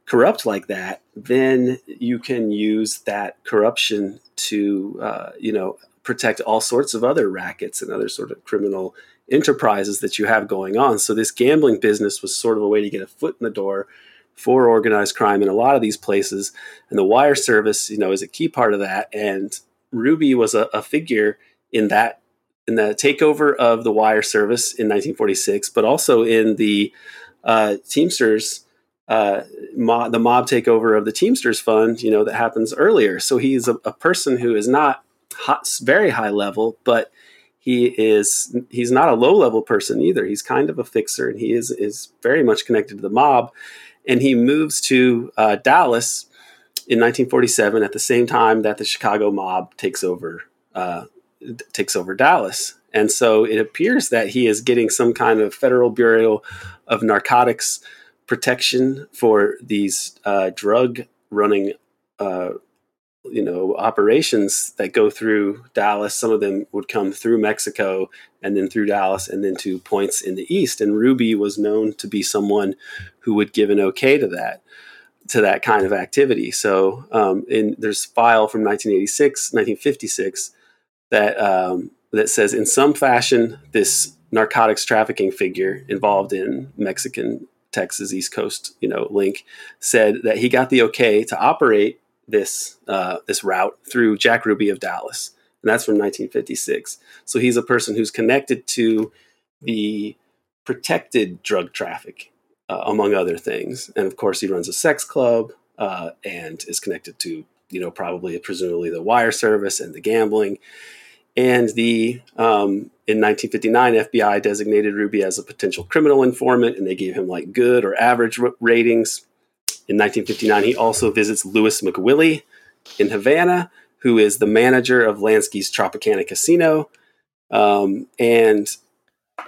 corrupt like that then you can use that corruption to uh, you know protect all sorts of other rackets and other sort of criminal enterprises that you have going on. So this gambling business was sort of a way to get a foot in the door for organized crime in a lot of these places. And the wire service, you know, is a key part of that. And Ruby was a, a figure in that in the takeover of the wire service in 1946, but also in the uh, Teamsters, uh, the mob takeover of the Teamsters Fund, you know, that happens earlier. So he's a, a person who is not hot, very high level, but he is he's not a low level person either. He's kind of a fixer, and he is is very much connected to the mob. And he moves to uh, Dallas in 1947 at the same time that the Chicago mob takes over uh, takes over Dallas. And so it appears that he is getting some kind of Federal Bureau of Narcotics protection for these uh, drug running, uh, you know, operations that go through Dallas. Some of them would come through Mexico and then through Dallas and then to points in the east. And Ruby was known to be someone who would give an okay to that to that kind of activity. So um, in there's file from 1986, 1956 that um, that says in some fashion this narcotics trafficking figure involved in Mexican Texas East Coast, you know, link said that he got the okay to operate this uh, this route through Jack Ruby of Dallas, and that's from 1956. So he's a person who's connected to the protected drug traffic, uh, among other things, and of course he runs a sex club uh, and is connected to you know probably presumably the wire service and the gambling and the um, in 1959, FBI designated Ruby as a potential criminal informant, and they gave him like good or average r- ratings. In 1959, he also visits Lewis McWillie in Havana, who is the manager of Lansky's Tropicana Casino. Um, and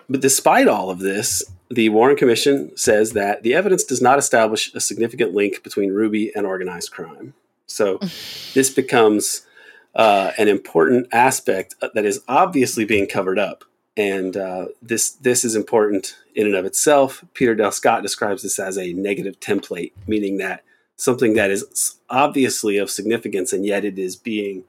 but despite all of this, the Warren Commission says that the evidence does not establish a significant link between Ruby and organized crime. So this becomes uh, an important aspect that is obviously being covered up. And uh, this this is important in and of itself. Peter Dale Scott describes this as a negative template, meaning that something that is obviously of significance and yet it is being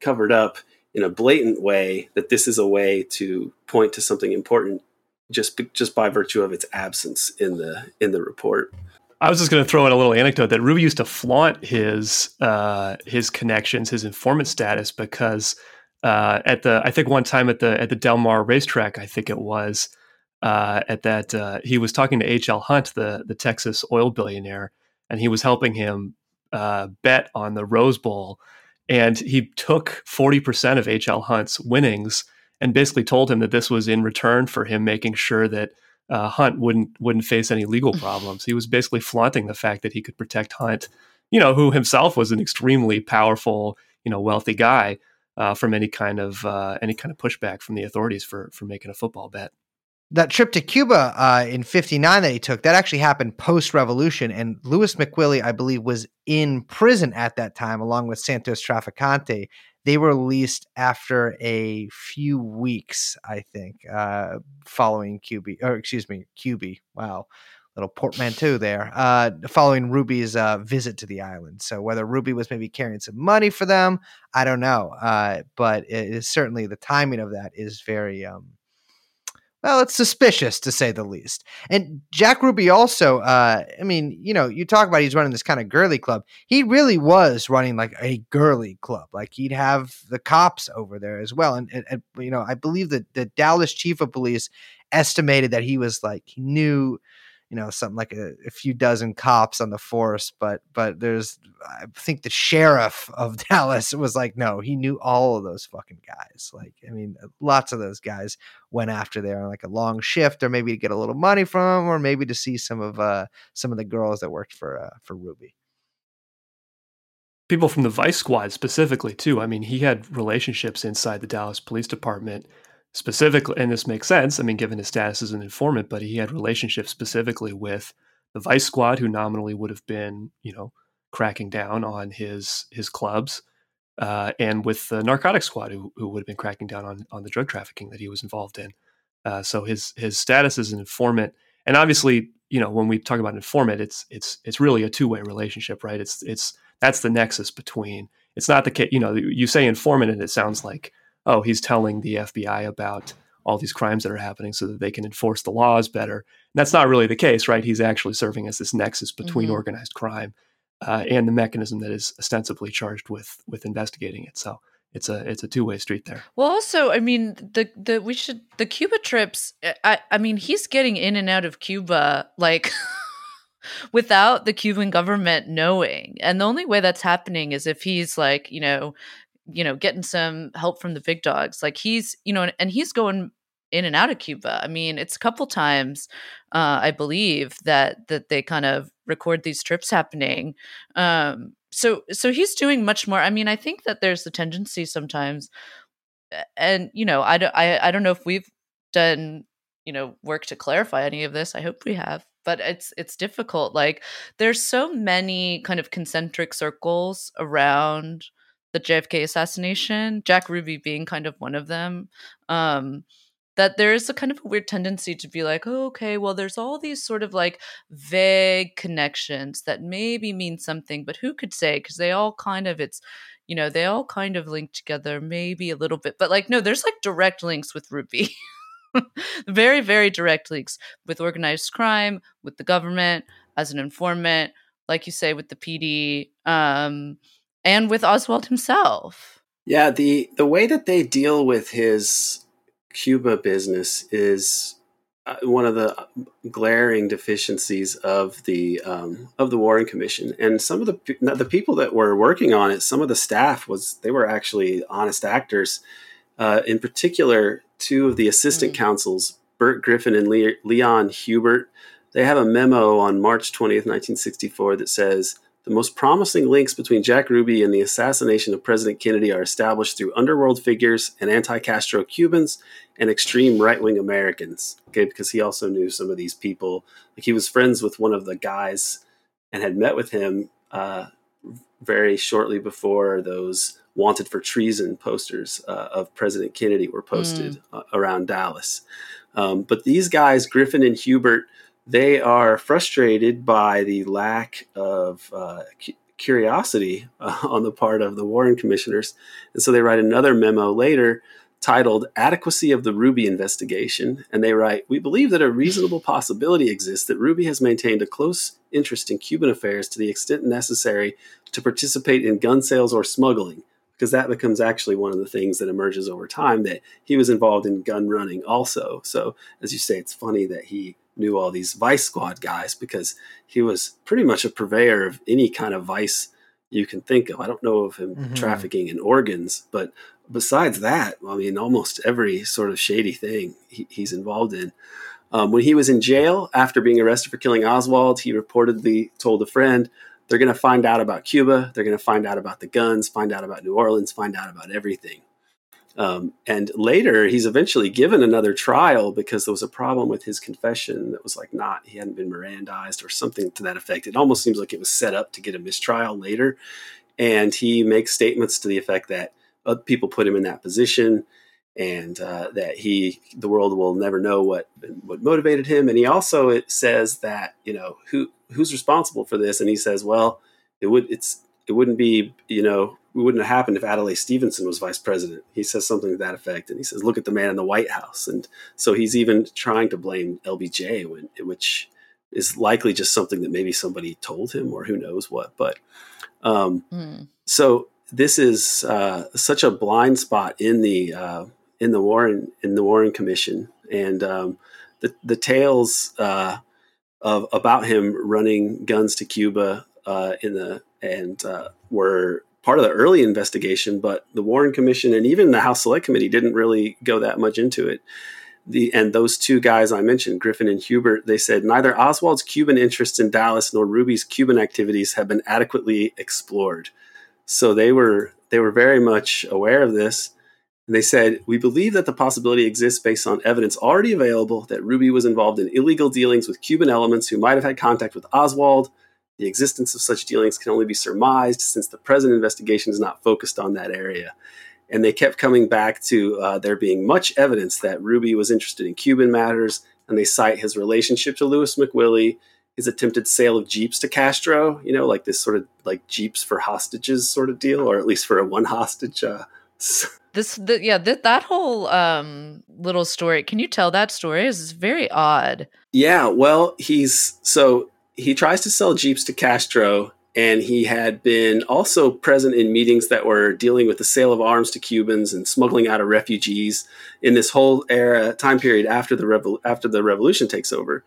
covered up in a blatant way. That this is a way to point to something important just just by virtue of its absence in the in the report. I was just going to throw in a little anecdote that Ruby used to flaunt his uh, his connections, his informant status, because uh, at the I think one time at the at the Del Mar racetrack, I think it was uh, at that uh, he was talking to H. L. Hunt, the the Texas oil billionaire, and he was helping him uh, bet on the Rose Bowl, and he took forty percent of H. L. Hunt's winnings and basically told him that this was in return for him making sure that uh, Hunt wouldn't wouldn't face any legal problems. He was basically flaunting the fact that he could protect Hunt, you know, who himself was an extremely powerful, you know, wealthy guy uh, from any kind of uh, any kind of pushback from the authorities for for making a football bet. That trip to Cuba uh, in '59 that he took that actually happened post revolution, and Lewis McWillie, I believe, was in prison at that time along with Santos Trafficante they were released after a few weeks, I think, uh, following QB, or excuse me, QB. Wow, little portmanteau there. Uh, following Ruby's uh, visit to the island. So whether Ruby was maybe carrying some money for them, I don't know. Uh, but it is certainly the timing of that is very um, well, it's suspicious to say the least. And Jack Ruby also, uh, I mean, you know, you talk about he's running this kind of girly club. He really was running like a girly club. Like he'd have the cops over there as well. And, and, and you know, I believe that the Dallas chief of police estimated that he was like, he knew you know something like a, a, few dozen cops on the force but but there's i think the sheriff of dallas was like no he knew all of those fucking guys. Like i mean uh, lots of those guys went after there on like a long shift or maybe to get a little money from or maybe to see some of uh some of the girls that worked for uh for ruby. People from the vice squad specifically too. I mean he had relationships inside the dallas police department specifically, and this makes sense. I mean, given his status as an informant, but he had relationships specifically with the Vice Squad, who nominally would have been, you know, cracking down on his his clubs, uh, and with the Narcotics Squad, who, who would have been cracking down on on the drug trafficking that he was involved in. Uh, so his his status as an informant, and obviously, you know, when we talk about informant, it's it's it's really a two way relationship, right? It's it's that's the nexus between. It's not the case, you know, you say informant, and it sounds like oh, he's telling the FBI about all these crimes that are happening so that they can enforce the laws better. And that's not really the case, right? He's actually serving as this nexus between Mhm. organized crime uh, and the mechanism that is ostensibly charged with with investigating it. So it's a it's a two way street there. Well, also, I mean, the the we should the Cuba trips. I I mean, he's getting in and out of Cuba like without the Cuban government knowing, and the only way that's happening is if he's like, you know, you know, getting some help from the big dogs. Like he's, you know, and he's going in and out of Cuba. I mean, it's a couple times, uh, I believe that that they kind of record these trips happening. Um, so so he's doing much more. I mean, I think that there's the tendency sometimes, and you know, I don't, I, I don't know if we've done you know work to clarify any of this. I hope we have, but it's it's difficult. Like there's so many kind of concentric circles around the JFK assassination. Jack Ruby being kind of one of them. Um, that there is a kind of a weird tendency to be like, oh, okay, well, there's all these sort of like vague connections that maybe mean something, but who could say? Because they all kind of, it's, you know, they all kind of link together, maybe a little bit, but like, no, there's like direct links with Ruby. very, very direct links with organized crime, with the government as an informant, like you say, with the PD, um, and with Oswald himself. Yeah, the the way that they deal with his Cuba business is uh, one of the glaring deficiencies of the um, of the Warren Commission. And some of the the people that were working on it, some of the staff was they were actually honest actors. Uh, in particular, two of the assistant Mm. counsels, Burt Griffin and Le- Leon Hubert, they have a memo on March 20th, 1964 that says the most promising links between Jack Ruby and the assassination of President Kennedy are established through underworld figures and anti Castro Cubans and extreme right wing Americans. Okay, because he also knew some of these people. Like he was friends with one of the guys and had met with him uh, very shortly before those wanted for treason posters uh, of President Kennedy were posted uh, around Dallas. Um, but these guys, Griffin and Hubert, they are frustrated by the lack of uh, cu- curiosity uh, on the part of the Warren commissioners. And so they write another memo later titled Adequacy of the Ruby Investigation. And they write We believe that a reasonable possibility exists that Ruby has maintained a close interest in Cuban affairs to the extent necessary to participate in gun sales or smuggling. Because that becomes actually one of the things that emerges over time that he was involved in gun running also. So, as you say, it's funny that he knew all these vice squad guys because he was pretty much a purveyor of any kind of vice you can think of. I don't know of him Mhm. trafficking in organs, but besides that, I mean, almost every sort of shady thing he, he's involved in. Um, when he was in jail after being arrested for killing Oswald, he reportedly told a friend, They're going to find out about Cuba, they're going to find out about the guns, find out about New Orleans, find out about everything. Um, and later, he's eventually given another trial because there was a problem with his confession that was like not, he hadn't been Mirandized or something to that effect. It almost seems like it was set up to get a mistrial later. And he makes statements to the effect that uh, people put him in that position and uh, that he, the world will never know what, what motivated him. And he also it says that, you know, who, who's responsible for this? And he says, well, it would, it's, it wouldn't be, you know, wouldn't have happened if Adlai Stevenson was vice president. He says something to that effect, and he says, "Look at the man in the White House." And so he's even trying to blame LBJ, when, which is likely just something that maybe somebody told him, or who knows what. But um, Hmm. so this is uh, such a blind spot in the uh, in the Warren in the Warren Commission, and um, the the tales uh, of about him running guns to Cuba uh, in the and uh, were part of the early investigation, but the Warren Commission and even the House Select Committee didn't really go that much into it. The and those two guys I mentioned, Griffin and Hubert, they said neither Oswald's Cuban interests in Dallas nor Ruby's Cuban activities have been adequately explored. So they were they were very much aware of this. And they said, We believe that the possibility exists based on evidence already available that Ruby was involved in illegal dealings with Cuban elements who might have had contact with Oswald. The existence of such dealings can only be surmised since the present investigation is not focused on that area. And they kept coming back to uh, there being much evidence that Ruby was interested in Cuban matters, and they cite his relationship to Lewis McWillie, his attempted sale of Jeeps to Castro, you know, like this sort of like Jeeps for hostages sort of deal, or at least for a one hostage uh, this the, yeah th- that whole um little story. Can you tell that story? Is very odd. Yeah, well, he's so he tries to sell Jeeps to Castro, and he had been also present in meetings that were dealing with the sale of arms to Cubans and smuggling out of refugees in this whole era time period after the revol- after the revolution takes over.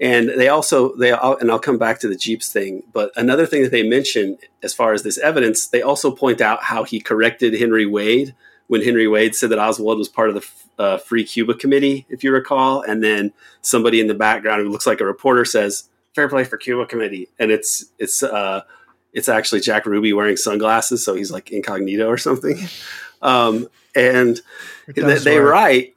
And they also they and I'll come back to the Jeeps thing, but another thing that they mention as far as this evidence, they also point out how he corrected Henry Wade when Henry Wade said that Oswald was part of the uh, Free Cuba Committee, if you recall, and then somebody in the background who looks like a reporter says "Fair Play for Cuba Committee," and it's it's uh, it's actually Jack Ruby wearing sunglasses, so he's like incognito or something. Um, and they, they write,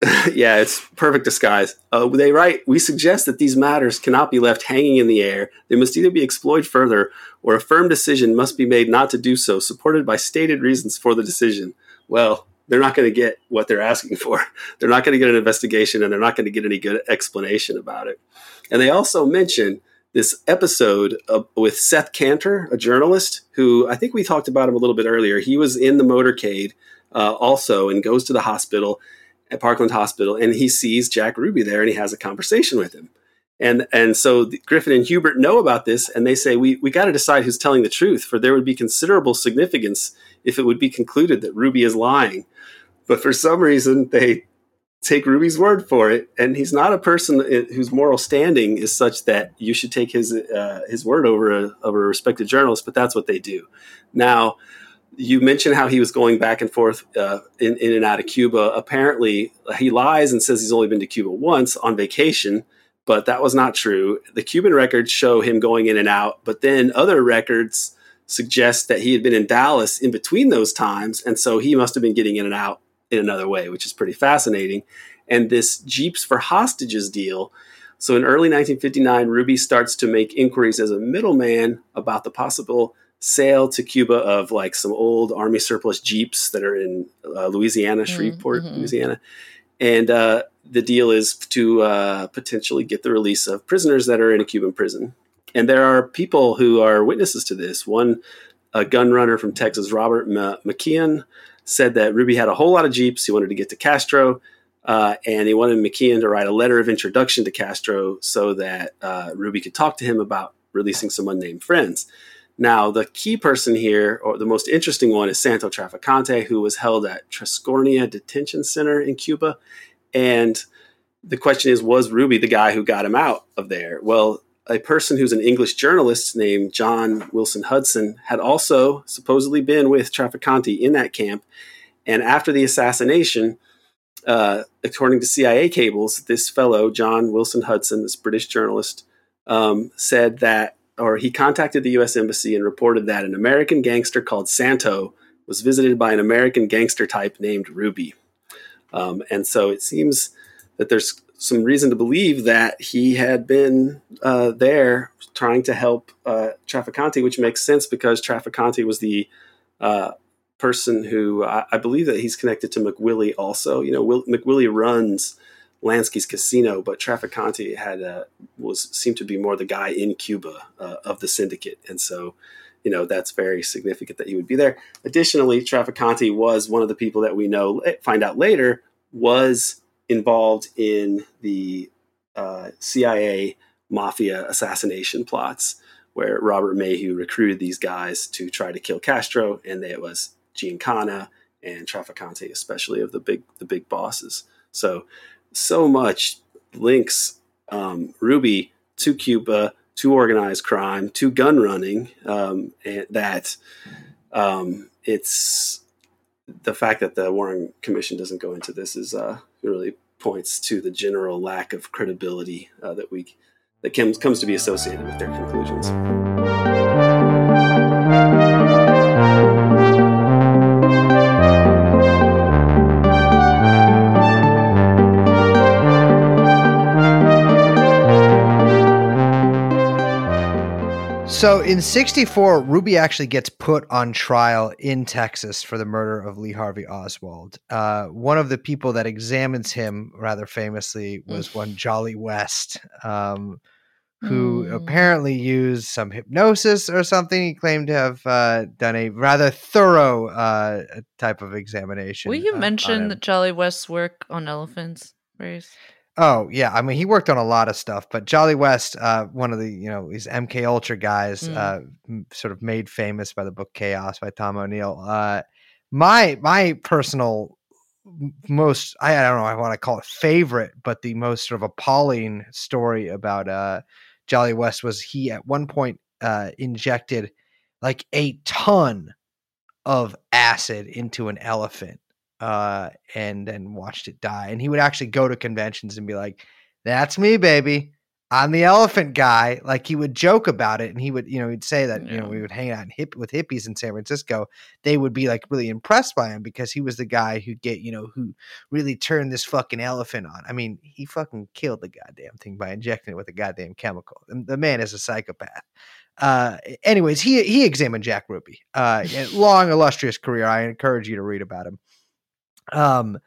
yeah, it's perfect disguise. Uh, they write, we suggest that these matters cannot be left hanging in the air. They must either be explored further, or a firm decision must be made not to do so, supported by stated reasons for the decision. Well, they're not going to get what they're asking for. They're not going to get an investigation, and they're not going to get any good explanation about it. And they also mention this episode of, with Seth Kantor, a journalist who I think we talked about him a little bit earlier. He was in the motorcade uh, also and goes to the hospital at Parkland Hospital and he sees Jack Ruby there and he has a conversation with him. And and so Griffin and Hubert know about this and they say we we got to decide who's telling the truth for there would be considerable significance if it would be concluded that Ruby is lying. But for some reason they take Ruby's word for it, and he's not a person whose moral standing is such that you should take his uh, his word over a, over a respected journalist. But that's what they do. Now, you mentioned how he was going back and forth uh, in in and out of Cuba. Apparently, he lies and says he's only been to Cuba once on vacation. But that was not true. The Cuban records show him going in and out, but then other records suggest that he had been in Dallas in between those times, and so he must have been getting in and out in another way, which is pretty fascinating. And this Jeeps for Hostages deal. So in early 1959, Ruby starts to make inquiries as a middleman about the possible sale to Cuba of like some old Army surplus Jeeps that are in uh, Louisiana, Shreveport, mhm. Louisiana. And uh, the deal is to uh, potentially get the release of prisoners that are in a Cuban prison. And there are people who are witnesses to this. One, a gun runner from Texas, Robert M- McKeown, said that Ruby had a whole lot of Jeeps. He wanted to get to Castro, uh, and he wanted McKeown to write a letter of introduction to Castro so that uh, Ruby could talk to him about releasing some unnamed friends. Now, the key person here, or the most interesting one, is Santo Trafficante, who was held at Tiscornia Detention Center in Cuba. And the question is, was Ruby the guy who got him out of there? Well, a person who's an English journalist named John Wilson Hudson had also supposedly been with Trafficante in that camp. And after the assassination, uh, according to CIA cables, this fellow, John Wilson Hudson, this British journalist, um, said that, or he contacted the U.S. Embassy and reported that an American gangster called Santo was visited by an American gangster type named Ruby. Um, and so it seems that there's some reason to believe that he had been uh, there trying to help uh, Trafficante, which makes sense because Trafficante was the uh, person who I, I believe that he's connected to McWillie also. You know, Will, McWillie runs Lansky's casino, but Trafficante had uh, was seemed to be more the guy in Cuba uh, of the syndicate, and so you know that's very significant that he would be there. Additionally, Trafficante was one of the people that we know find out later was involved in the uh, CIA mafia assassination plots, where Robert Maheu recruited these guys to try to kill Castro, and it was Giancana and Trafficante, especially of the big the big bosses. So so much links um, Ruby to Cuba, to organized crime, to gun running, um, and that um, it's the fact that the Warren Commission doesn't go into this is uh, really points to the general lack of credibility uh, that we that comes comes to be associated with their conclusions. So in 64, Ruby actually gets put on trial in Texas for the murder of Lee Harvey Oswald. Uh, one of the people that examines him rather famously was one Jolly West, um, who Mm. apparently used some hypnosis or something. He claimed to have uh, done a rather thorough uh, type of examination. Will you uh, mention that Jolly West's work on elephants, Race? Oh yeah, I mean he worked on a lot of stuff, but Jolly West, uh, one of the you know these MK Ultra guys, Mm. uh, m- sort of made famous by the book Chaos by Tom O'Neill. Uh, my my personal most I, I don't know I want to call it favorite, but the most sort of appalling story about uh, Jolly West was he at one point uh, injected like a ton of acid into an elephant uh, and then watched it die. And he would actually go to conventions and be like, "That's me, baby. I'm the elephant guy." Like he would joke about it, and he would, you know, he'd say that you know we would hang out in hip with hippies in San Francisco. They would be like really impressed by him because he was the guy who get you know who really turned this fucking elephant on. I mean, he fucking killed the goddamn thing by injecting it with a goddamn chemical. The, the man is a psychopath. Uh, anyways, he he examined Jack Ruby. Uh, long illustrious career. I encourage you to read about him. Um,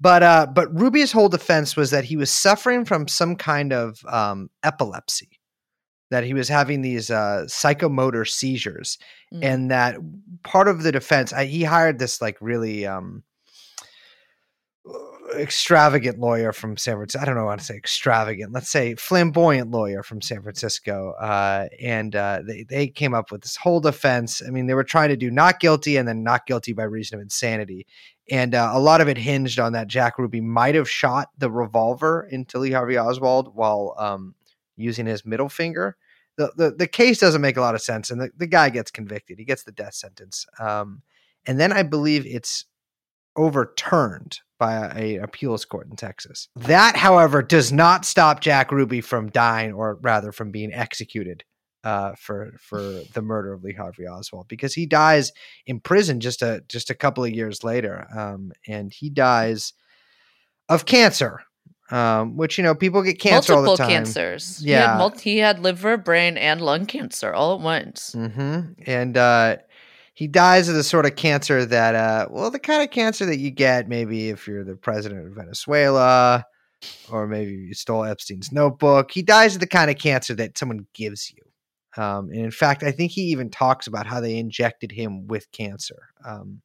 but uh, but Ruby's whole defense was that he was suffering from some kind of um, epilepsy, that he was having these uh, psychomotor seizures, Mm. and that part of the defense, I, he hired this like really um, extravagant lawyer from San Francisco. I don't know how to say extravagant. Let's say flamboyant lawyer from San Francisco. Uh, and uh, they they came up with this whole defense. I mean, they were trying to do not guilty and then not guilty by reason of insanity. And uh, a lot of it hinged on that Jack Ruby might have shot the revolver into Lee Harvey Oswald while um, using his middle finger. The, the the case doesn't make a lot of sense, and the, the guy gets convicted. He gets the death sentence. Um, and then I believe it's overturned by a, appeals court in Texas. That, however, does not stop Jack Ruby from dying, or rather, from being executed uh, for for the murder of Lee Harvey Oswald, because he dies in prison just a just a couple of years later, um, and he dies of cancer, um, which you know people get cancer Multiple all the time. cancers. He Yeah. had, multi- he had liver, brain, and lung cancer all at once. hmm And uh, he dies of the sort of cancer that, uh, well, the kind of cancer that you get maybe if you're the president of Venezuela or maybe you stole Epstein's notebook. He dies of the kind of cancer that someone gives you. Um, and in fact, I think he even talks about how they injected him with cancer um,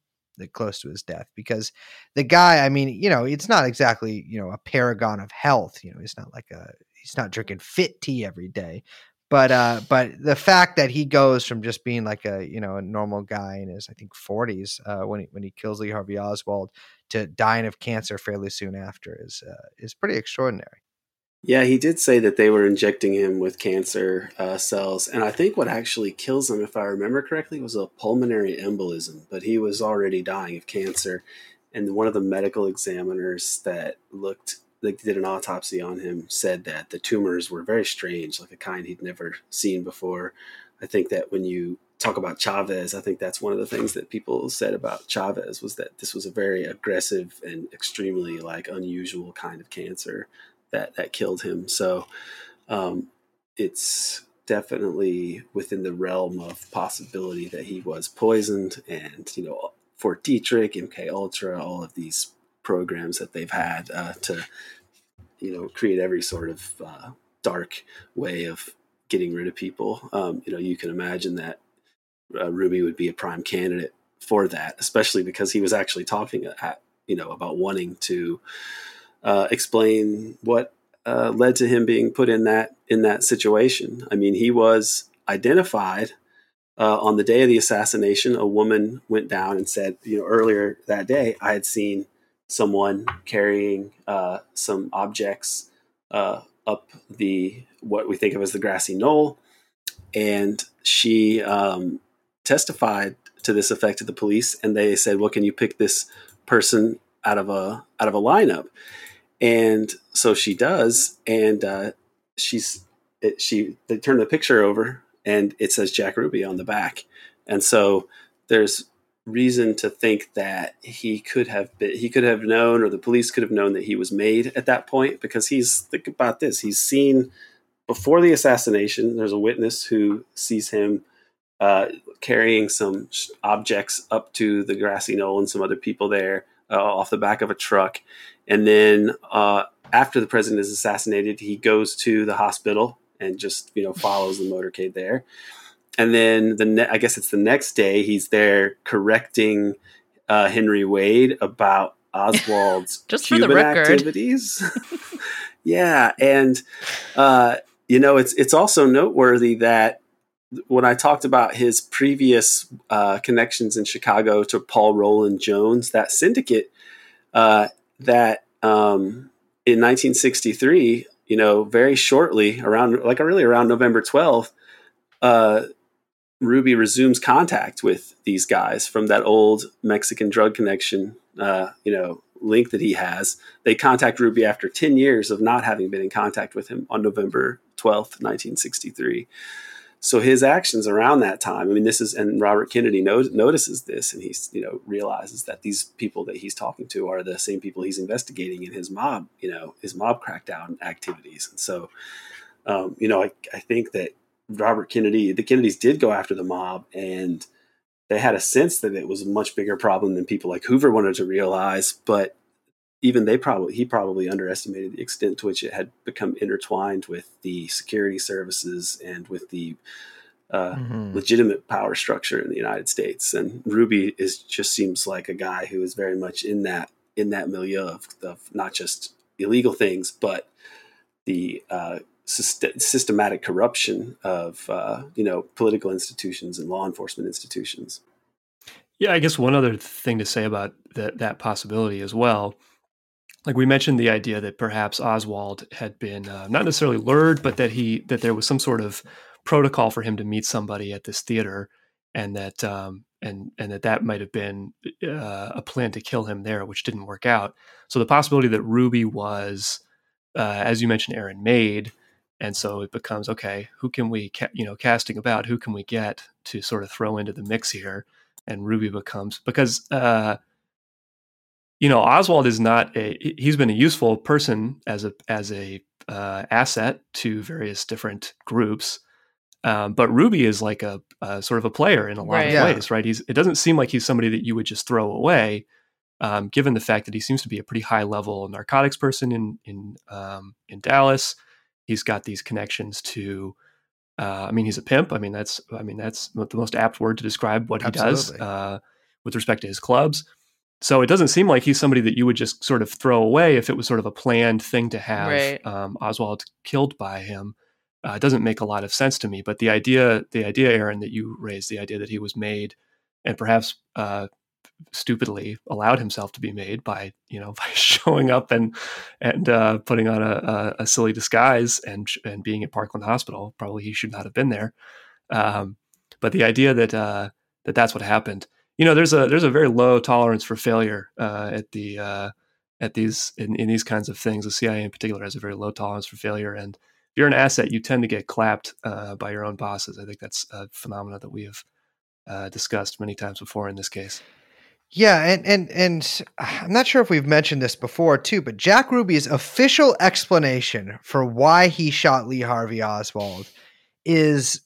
close to his death because the guy, I mean, you know, it's not exactly, you know, a paragon of health. You know, he's not like a, he's not drinking fit tea every day but uh but the fact that he goes from just being like a you know a normal guy in his i think 40s uh when he when he kills lee harvey oswald to dying of cancer fairly soon after is uh, is pretty extraordinary Yeah, he did say that they were injecting him with cancer uh, cells, and I think what actually kills him, if I remember correctly, was a pulmonary embolism. But he was already dying of cancer, and one of the medical examiners that looked, like did an autopsy on him, said that the tumors were very strange, like a kind he'd never seen before. I think that when you talk about Chavez, I think that's one of the things that people said about Chavez was that this was a very aggressive and extremely like unusual kind of cancer that that killed him. So um, it's definitely within the realm of possibility that he was poisoned, and you know, Fort Detrick, MK Ultra, all of these programs that they've had uh, to you know create every sort of uh, dark way of getting rid of people. Um, you know, you can imagine that uh, Ruby would be a prime candidate for that, especially because he was actually talking at, you know about wanting to uh, explain what uh, led to him being put in that in that situation. I mean, he was identified uh, on the day of the assassination. A woman went down and said, you know, earlier that day, I had seen someone carrying uh, some objects uh, up the what we think of as the grassy knoll, and she um, testified to this effect to the police, and they said, "Well, can you pick this person out of a out of a lineup?" And so she does, and uh, she's it, she they turn the picture over, and it says Jack Ruby on the back, and so there's reason to think that he could have been he could have known or the police could have known that he was made at that point because he's think about this he's seen before the assassination there's a witness who sees him uh, carrying some objects up to the grassy knoll and some other people there uh, off the back of a truck and then uh, after the president is assassinated he goes to the hospital and just you know follows the motorcade there. And then the ne- I guess it's the next day he's there correcting uh, Henry Wade about Oswald's Just for the record. activities. yeah, and uh, you know it's it's also noteworthy that when I talked about his previous uh, connections in Chicago to Paul Roland Jones, that syndicate, uh, that um, in 1963, you know, very shortly around, like really around November 12th, uh, Ruby resumes contact with these guys from that old Mexican drug connection, uh, you know, link that he has. They contact Ruby after 10 years of not having been in contact with him on November 12th, 1963 so his actions around that time i mean this is and robert kennedy knows, notices this and he's you know realizes that these people that he's talking to are the same people he's investigating in his mob you know his mob crackdown activities and so um, you know I, I think that robert kennedy the kennedys did go after the mob and they had a sense that it was a much bigger problem than people like hoover wanted to realize but even they probably he probably underestimated the extent to which it had become intertwined with the security services and with the uh, Mhm. legitimate power structure in the United States. And Ruby is just seems like a guy who is very much in that in that milieu of, of not just illegal things, but the uh, systematic corruption of uh, you know political institutions and law enforcement institutions. Yeah, I guess one other thing to say about that that possibility as well, like we mentioned, the idea that perhaps Oswald had been uh, not necessarily lured, but that he that there was some sort of protocol for him to meet somebody at this theater, and that um, and and that that might have been uh, a plan to kill him there, which didn't work out. So the possibility that Ruby was, uh, as you mentioned, Aaron made. And so it becomes okay. Who can we, ca- you know, casting about? Who can we get to sort of throw into the mix here? and Ruby becomes because uh, you know Oswald is not a he- he's been a useful person as a as a uh, asset to various different groups, um, but Ruby is like a, a sort of a player in a lot Right. of Yeah. ways, right? He's it doesn't seem like he's somebody that you would just throw away, um, given the fact that he seems to be a pretty high level narcotics person in in um, in Dallas. He's got these connections to uh, I mean, he's a pimp. I mean, that's I mean that's the most apt word to describe what he does uh, with respect to his clubs. So it doesn't seem like he's somebody that you would just sort of throw away if it was sort of a planned thing to have Right. um, Oswald killed by him. Uh, it doesn't make a lot of sense to me. But the idea, the idea, Aaron, that you raised, the idea that he was made, and perhaps uh, stupidly allowed himself to be made by you know by showing up and and uh, putting on a, a, a silly disguise and and being at Parkland Hospital. Probably he should not have been there. Um, but the idea that uh, that that's what happened. You know, there's a there's a very low tolerance for failure uh, at the uh, at these in, in these kinds of things. The CIA in particular has a very low tolerance for failure, and if you're an asset, you tend to get clapped uh, by your own bosses. I think that's a phenomena that we have uh, discussed many times before in this case. Yeah, and and and I'm not sure if we've mentioned this before too, but Jack Ruby's official explanation for why he shot Lee Harvey Oswald is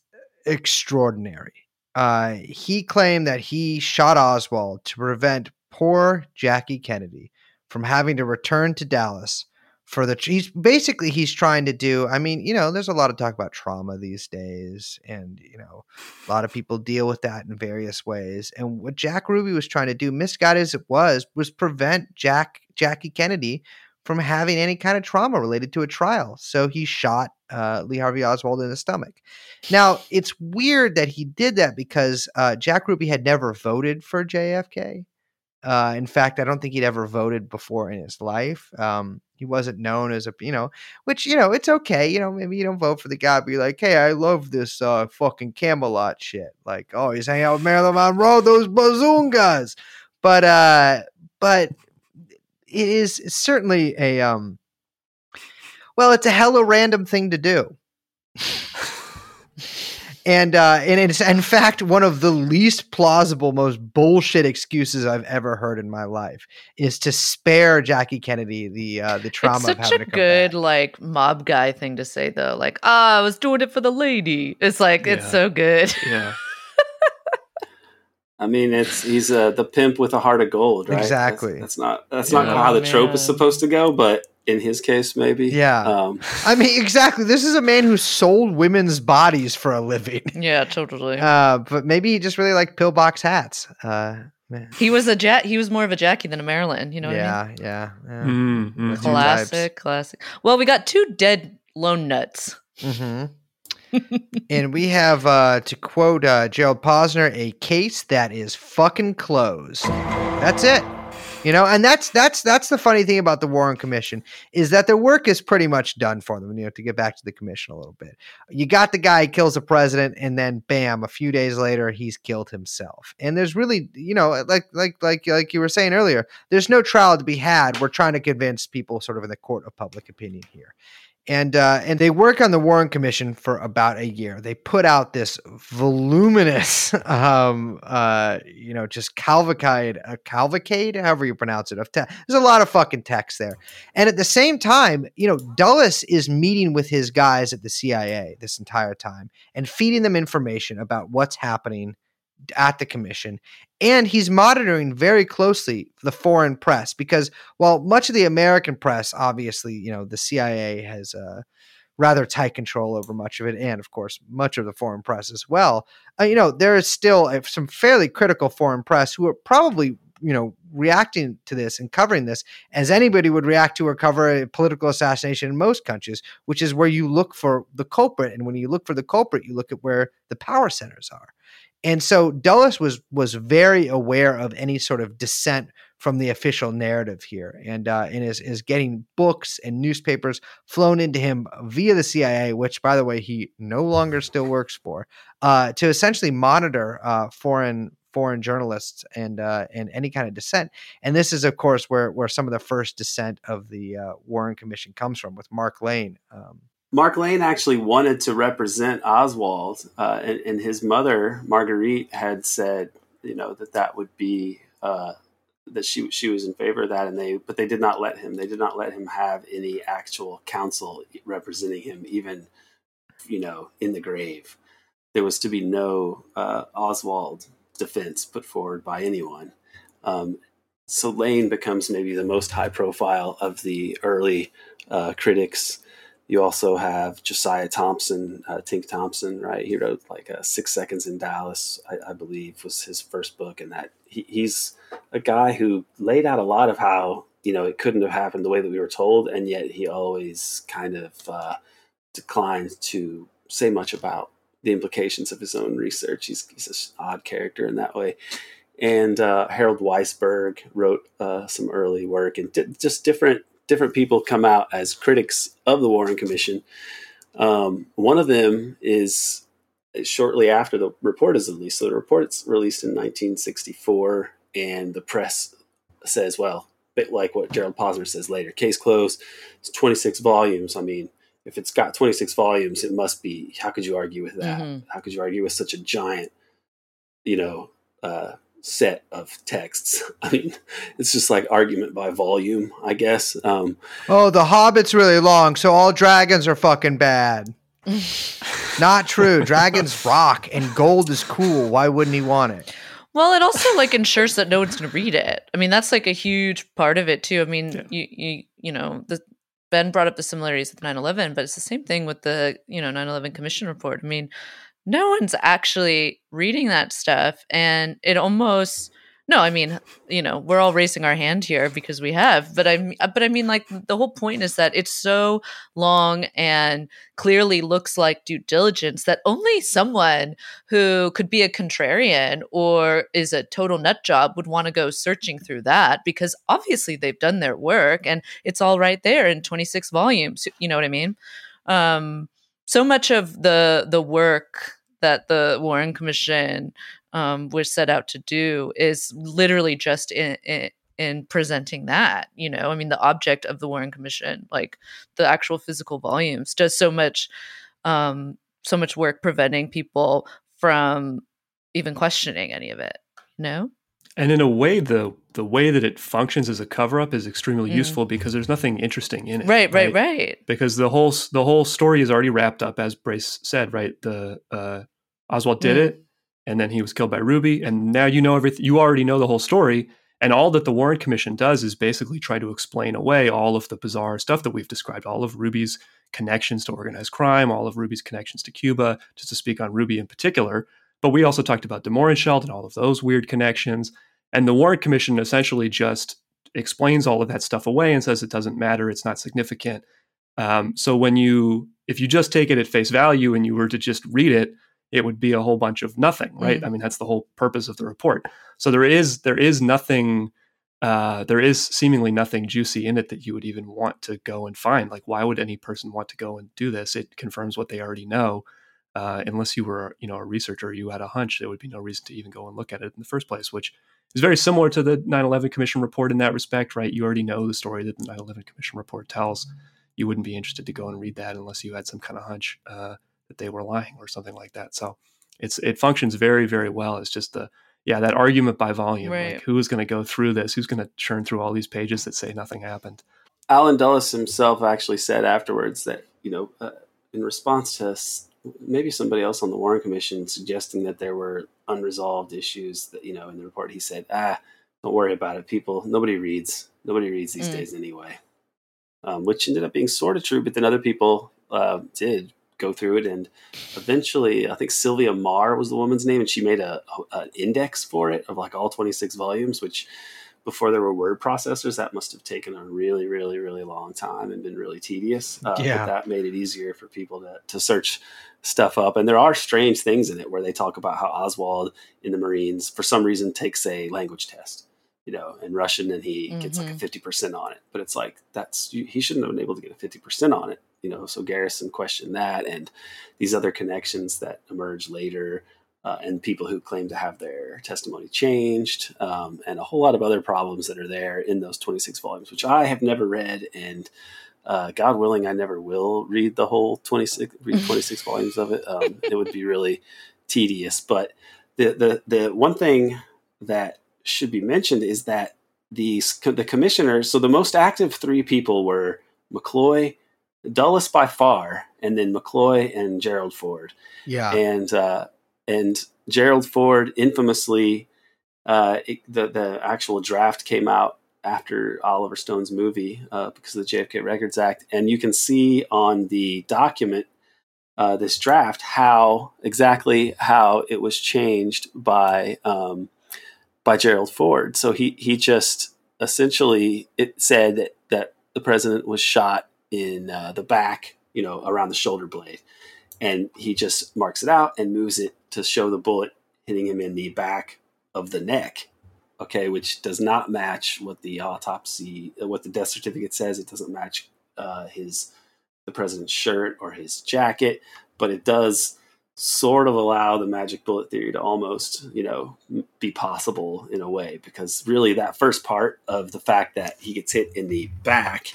extraordinary. Uh, he claimed that he shot Oswald to prevent poor Jackie Kennedy from having to return to Dallas for the. He's basically he's trying to do. I mean, you know, there's a lot of talk about trauma these days, and you know, a lot of people deal with that in various ways. And what Jack Ruby was trying to do, misguided as it was, was prevent Jack Jackie Kennedy from having any kind of trauma related to a trial. So he shot uh, Lee Harvey Oswald in the stomach. Now it's weird that he did that because uh, Jack Ruby had never voted for JFK. Uh, in fact, I don't think he'd ever voted before in his life. Um, he wasn't known as a, you know, which you know, it's okay. You know, maybe you don't vote for the guy, be like, hey, I love this uh, fucking Camelot shit. Like, oh, he's hanging out with Marilyn Monroe, those bazoongas. But, uh, but it is certainly a, um, well, it's a hella random thing to do. And uh, and it's in fact one of the least plausible, most bullshit excuses I've ever heard in my life is to spare Jackie Kennedy the uh, the trauma it's of such having a to come good back. like mob guy thing to say though. Like, ah, I was doing it for the lady. It's like it's so good. Yeah, I mean, it's he's uh, the pimp with a heart of gold, right? Exactly. That's, not that's Yeah. not how the trope is supposed to go, but in his case, maybe. Yeah. Um, I mean, exactly. This is a man who sold women's bodies for a living. Yeah, totally. Uh, but maybe he just really liked pillbox hats. Uh, man. he was a Jack. He was more of a Jackie than a Marilyn. You know what I mean? yeah, yeah, yeah. Mm, mm. That's Two Classic, classic. Well, we got two dead lone nuts. hmm and we have, uh, to quote uh, Gerald Posner, a case that is fucking closed. That's it. You know, and that's that's that's the funny thing about the Warren Commission is that their work is pretty much done for them. You know, to get back to the commission a little bit, you got the guy kills the president, and then bam, a few days later, he's killed himself. And there's really, you know, like like like like you were saying earlier, there's no trial to be had. We're trying to convince people, sort of in the court of public opinion here and uh, and they work on the Warren Commission for about a year. They put out this voluminous, um, uh, you know, just cavalcade, a cavalcade, however you pronounce it. Of te- there's a lot of fucking text there, and at the same time, you know, Dulles is meeting with his guys at the CIA this entire time and feeding them information about what's happening at the commission and he's monitoring very closely the foreign press because while much of the american press obviously you know the cia has uh, rather tight control over much of it and of course much of the foreign press as well uh, you know there is still uh, some fairly critical foreign press who are probably you know reacting to this and covering this as anybody would react to or cover a political assassination in most countries which is where you look for the culprit and when you look for the culprit you look at where the power centers are and so Dulles was was very aware of any sort of dissent from the official narrative here, and uh, and is is getting books and newspapers flown into him via the CIA, which, by the way, he no longer still works for, uh, to essentially monitor uh, foreign foreign journalists and uh, and any kind of dissent. And this is, of course, where where some of the first dissent of the uh, Warren Commission comes from, with Mark Lane. Um, Mark Lane actually wanted to represent Oswald, uh, and, and, his mother Marguerite had said, you know, that that would be uh, that she she was in favor of that, and they but they did not let him. They did not let him have any actual counsel representing him, even you know, in the grave. There was to be no uh, Oswald defense put forward by anyone. Um, so Lane becomes maybe the most high profile of the early uh, critics you also have Josiah Thompson, uh, Tink Thompson, right? He wrote like uh, Six Seconds in Dallas, I, I, believe, was his first book, and that he, he's a guy who laid out a lot of how you know it couldn't have happened the way that we were told, and yet he always kind of uh, declined to say much about the implications of his own research. He's, he's an odd character in that way. And uh, Harold Weisberg wrote uh, some early work and di- just different different people come out as critics of the Warren Commission. Um, one of them is shortly after the report is released. So the report's released in 1964, and the press says, well, a bit like what Gerald Posner says later, case closed. It's 26 volumes. I mean, if it's got 26 volumes, it must be. How could you argue with that? Mm-hmm. How could you argue with such a giant, you know, uh, set of texts. I mean, it's just like argument by volume, I guess. Um, oh, the Hobbit's really long, so all dragons are fucking bad. Not true. Dragons rock and gold is cool. Why wouldn't he want it? Well, it also like ensures that no one's going to read it. I mean, that's like a huge part of it too. I mean, yeah. you you you know, the Ben brought up the similarities with 9/11, but it's the same thing with the, you know, 9/11 commission report. I mean, no one's actually reading that stuff and it almost no i mean you know we're all raising our hand here because we have but i but i mean like the whole point is that it's so long and clearly looks like due diligence that only someone who could be a contrarian or is a total nut job would want to go searching through that because obviously they've done their work and it's all right there in 26 volumes you know what i mean? Um so much of the the work that the Warren Commission um, was set out to do is literally just in, in, in presenting that. You know, I mean, the object of the Warren Commission, like the actual physical volumes, does so much, um, so much work preventing people from even questioning any of it. No. And in a way, the the way that it functions as a cover up is extremely mm. useful because there's nothing interesting in it. Right, right, right, right. Because the whole the whole story is already wrapped up, as Brace said. Right, the uh, Oswald did mm. it, and then he was killed by Ruby, and now you know everything. You already know the whole story, And all that the Warren Commission does is basically try to explain away all of the bizarre stuff that we've described, all of Ruby's connections to organized crime, all of Ruby's connections to Cuba, just to speak on Ruby in particular. But we also talked about De Mohrenschildt and all of those weird connections. And the Warren Commission essentially just explains all of that stuff away and says it doesn't matter, it's not significant. Um, so when you, if you just take it at face value and you were to just read it, it would be a whole bunch of nothing, right? Mm. I mean, that's the whole purpose of the report. So there is there is nothing, uh, there is seemingly nothing juicy in it that you would even want to go and find. Like, why would any person want to go and do this? It confirms what they already know. Uh, unless you were, you know, a researcher, you had a hunch, there would be no reason to even go and look at it in the first place, which is very similar to the 9/11 Commission report in that respect, right? You already know the story that the 9/11 Commission report tells. You wouldn't be interested to go and read that unless you had some kind of hunch uh, that they were lying or something like that. So it's it functions very very well. It's just the yeah that argument by volume. Right. Like who is going to go through this? Who's going to churn through all these pages that say nothing happened? Allen Dulles himself actually said afterwards that you know, uh, in response to s- maybe somebody else on the Warren Commission suggesting that there were unresolved issues that you know in the report, he said, "Ah, don't worry about it. People, nobody reads. Nobody reads these Mm. days anyway." Um, which ended up being sort of true, but then other people uh, did go through it, and eventually, I think Sylvia Meagher was the woman's name, and she made a, a an index for it of like all twenty six volumes, which before there were word processors, that must have taken a really, really, really long time and been really tedious. Uh, Yeah. But that made it easier for people to, to search stuff up. And there are strange things in it where they talk about how Oswald in the Marines, for some reason, takes a language test, you know, in Russian and he gets like a 50% on it. But it's like, that's, he shouldn't have been able to get a 50% on it, you know. So Garrison questioned that and these other connections that emerge later uh, and people who claim to have their testimony changed, um, and a whole lot of other problems that are there in those 26 volumes, which I have never read. And uh, God willing, I never will read the whole 26, read 26 volumes of it. Um, it would be really tedious. But the, the, the one thing that should be mentioned is that the, the commissioners, so the most active three people were McCloy, Dulles by far, and then McCloy and Gerald Ford Yeah. and uh, and Gerald Ford infamously, uh, it, the the actual draft came out after Oliver Stone's movie uh, because of the JFK Records Act, and you can see on the document uh, this draft how exactly how it was changed by um, by Gerald Ford. So he he just essentially it said that that the president was shot in uh, the back, you know, around the shoulder blade and he just marks it out and moves it to show the bullet hitting him in the back of the neck okay which does not match what the autopsy uh, what the death certificate says. It doesn't match uh, his the president's shirt or his jacket but it does sort of allow the magic bullet theory to almost you know be possible in a way because really that first part of the fact that he gets hit in the back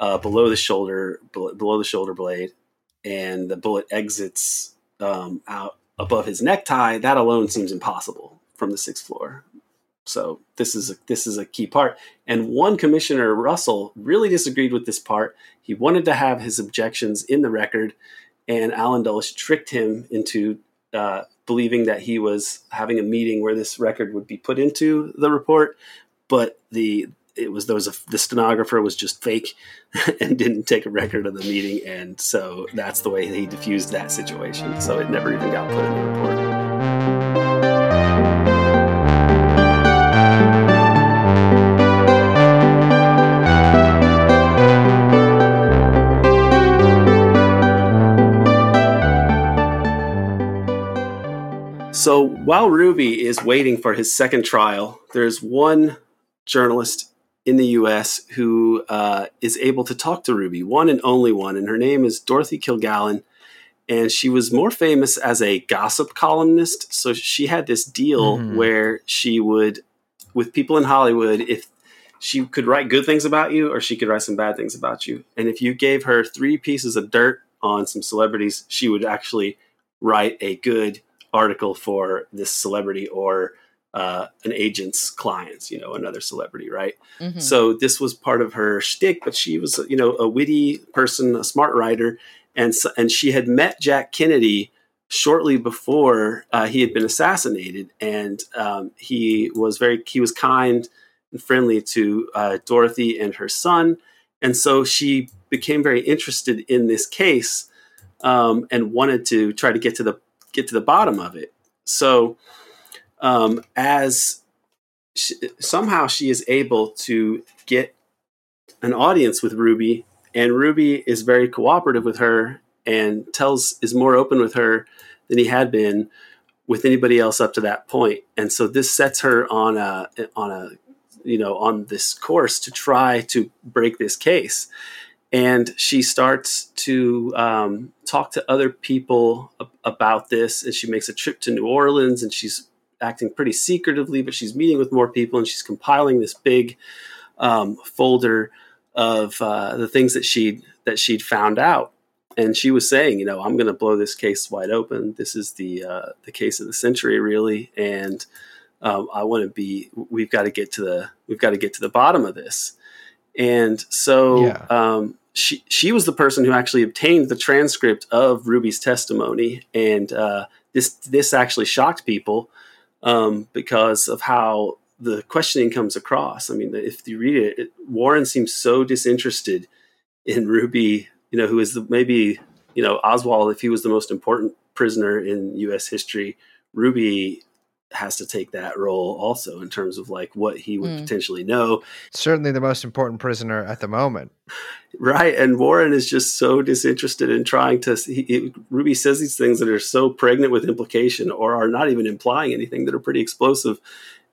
uh, below the shoulder below the shoulder blade and the bullet exits um, out above his necktie, that alone seems impossible from the sixth floor. So this is a, this is a key part. And one commissioner, Russell, really disagreed with this part. He wanted to have his objections in the record, and Allen Dulles tricked him into uh, believing that he was having a meeting where this record would be put into the report. But the it was there was a the stenographer was just fake and didn't take a record of the meeting, and so that's the way he diffused that situation. So it never even got put in the report. So while Ruby is waiting for his second trial, there's one journalist in the U.S. who uh, is able to talk to Ruby, one and only one, and her name is Dorothy Kilgallen. And she was more famous as a gossip columnist. So she had this deal Mhm. where she would, with people in Hollywood, if she could write good things about you or she could write some bad things about you. And if you gave her three pieces of dirt on some celebrities, she would actually write a good article for this celebrity or uh, an agent's clients, you know, another celebrity, right? Mhm. So this was part of her shtick, but she was, you know, a witty person, a smart writer, and so, and she had met Jack Kennedy shortly before uh, he had been assassinated, and um, he was very he was kind and friendly to uh, Dorothy and her son, and so she became very interested in this case um, and wanted to try to get to the get to the bottom of it. So, um, as she, somehow she is able to get an audience with Ruby, and Ruby is very cooperative with her and tells is more open with her than he had been with anybody else up to that point. And so this sets her on a on a you know on this course to try to break this case. And she starts to um, talk to other people about this, and she makes a trip to New Orleans, and she's acting pretty secretively, but she's meeting with more people, and she's compiling this big um, folder of uh, the things that she that she'd found out and she was saying, you know, I'm going to blow this case wide open. This is the uh, the case of the century, really, and um, I want to be. We've got to get to the we've got to get to the bottom of this. And so Yeah. um, she she was the person who actually obtained the transcript of Ruby's testimony, and uh, this this actually shocked people um, because of how the questioning comes across. I mean, if you read it, it Warren seems so disinterested in Ruby you know, who is the, maybe, you know, Oswald, if he was the most important prisoner in U.S. history, Ruby has to take that role also in terms of like what he would Mm. potentially know. Certainly the most important prisoner at the moment. Right. And Warren is just so disinterested in trying to, he, he- Ruby says these things that are so pregnant with implication or are not even implying anything that are pretty explosive.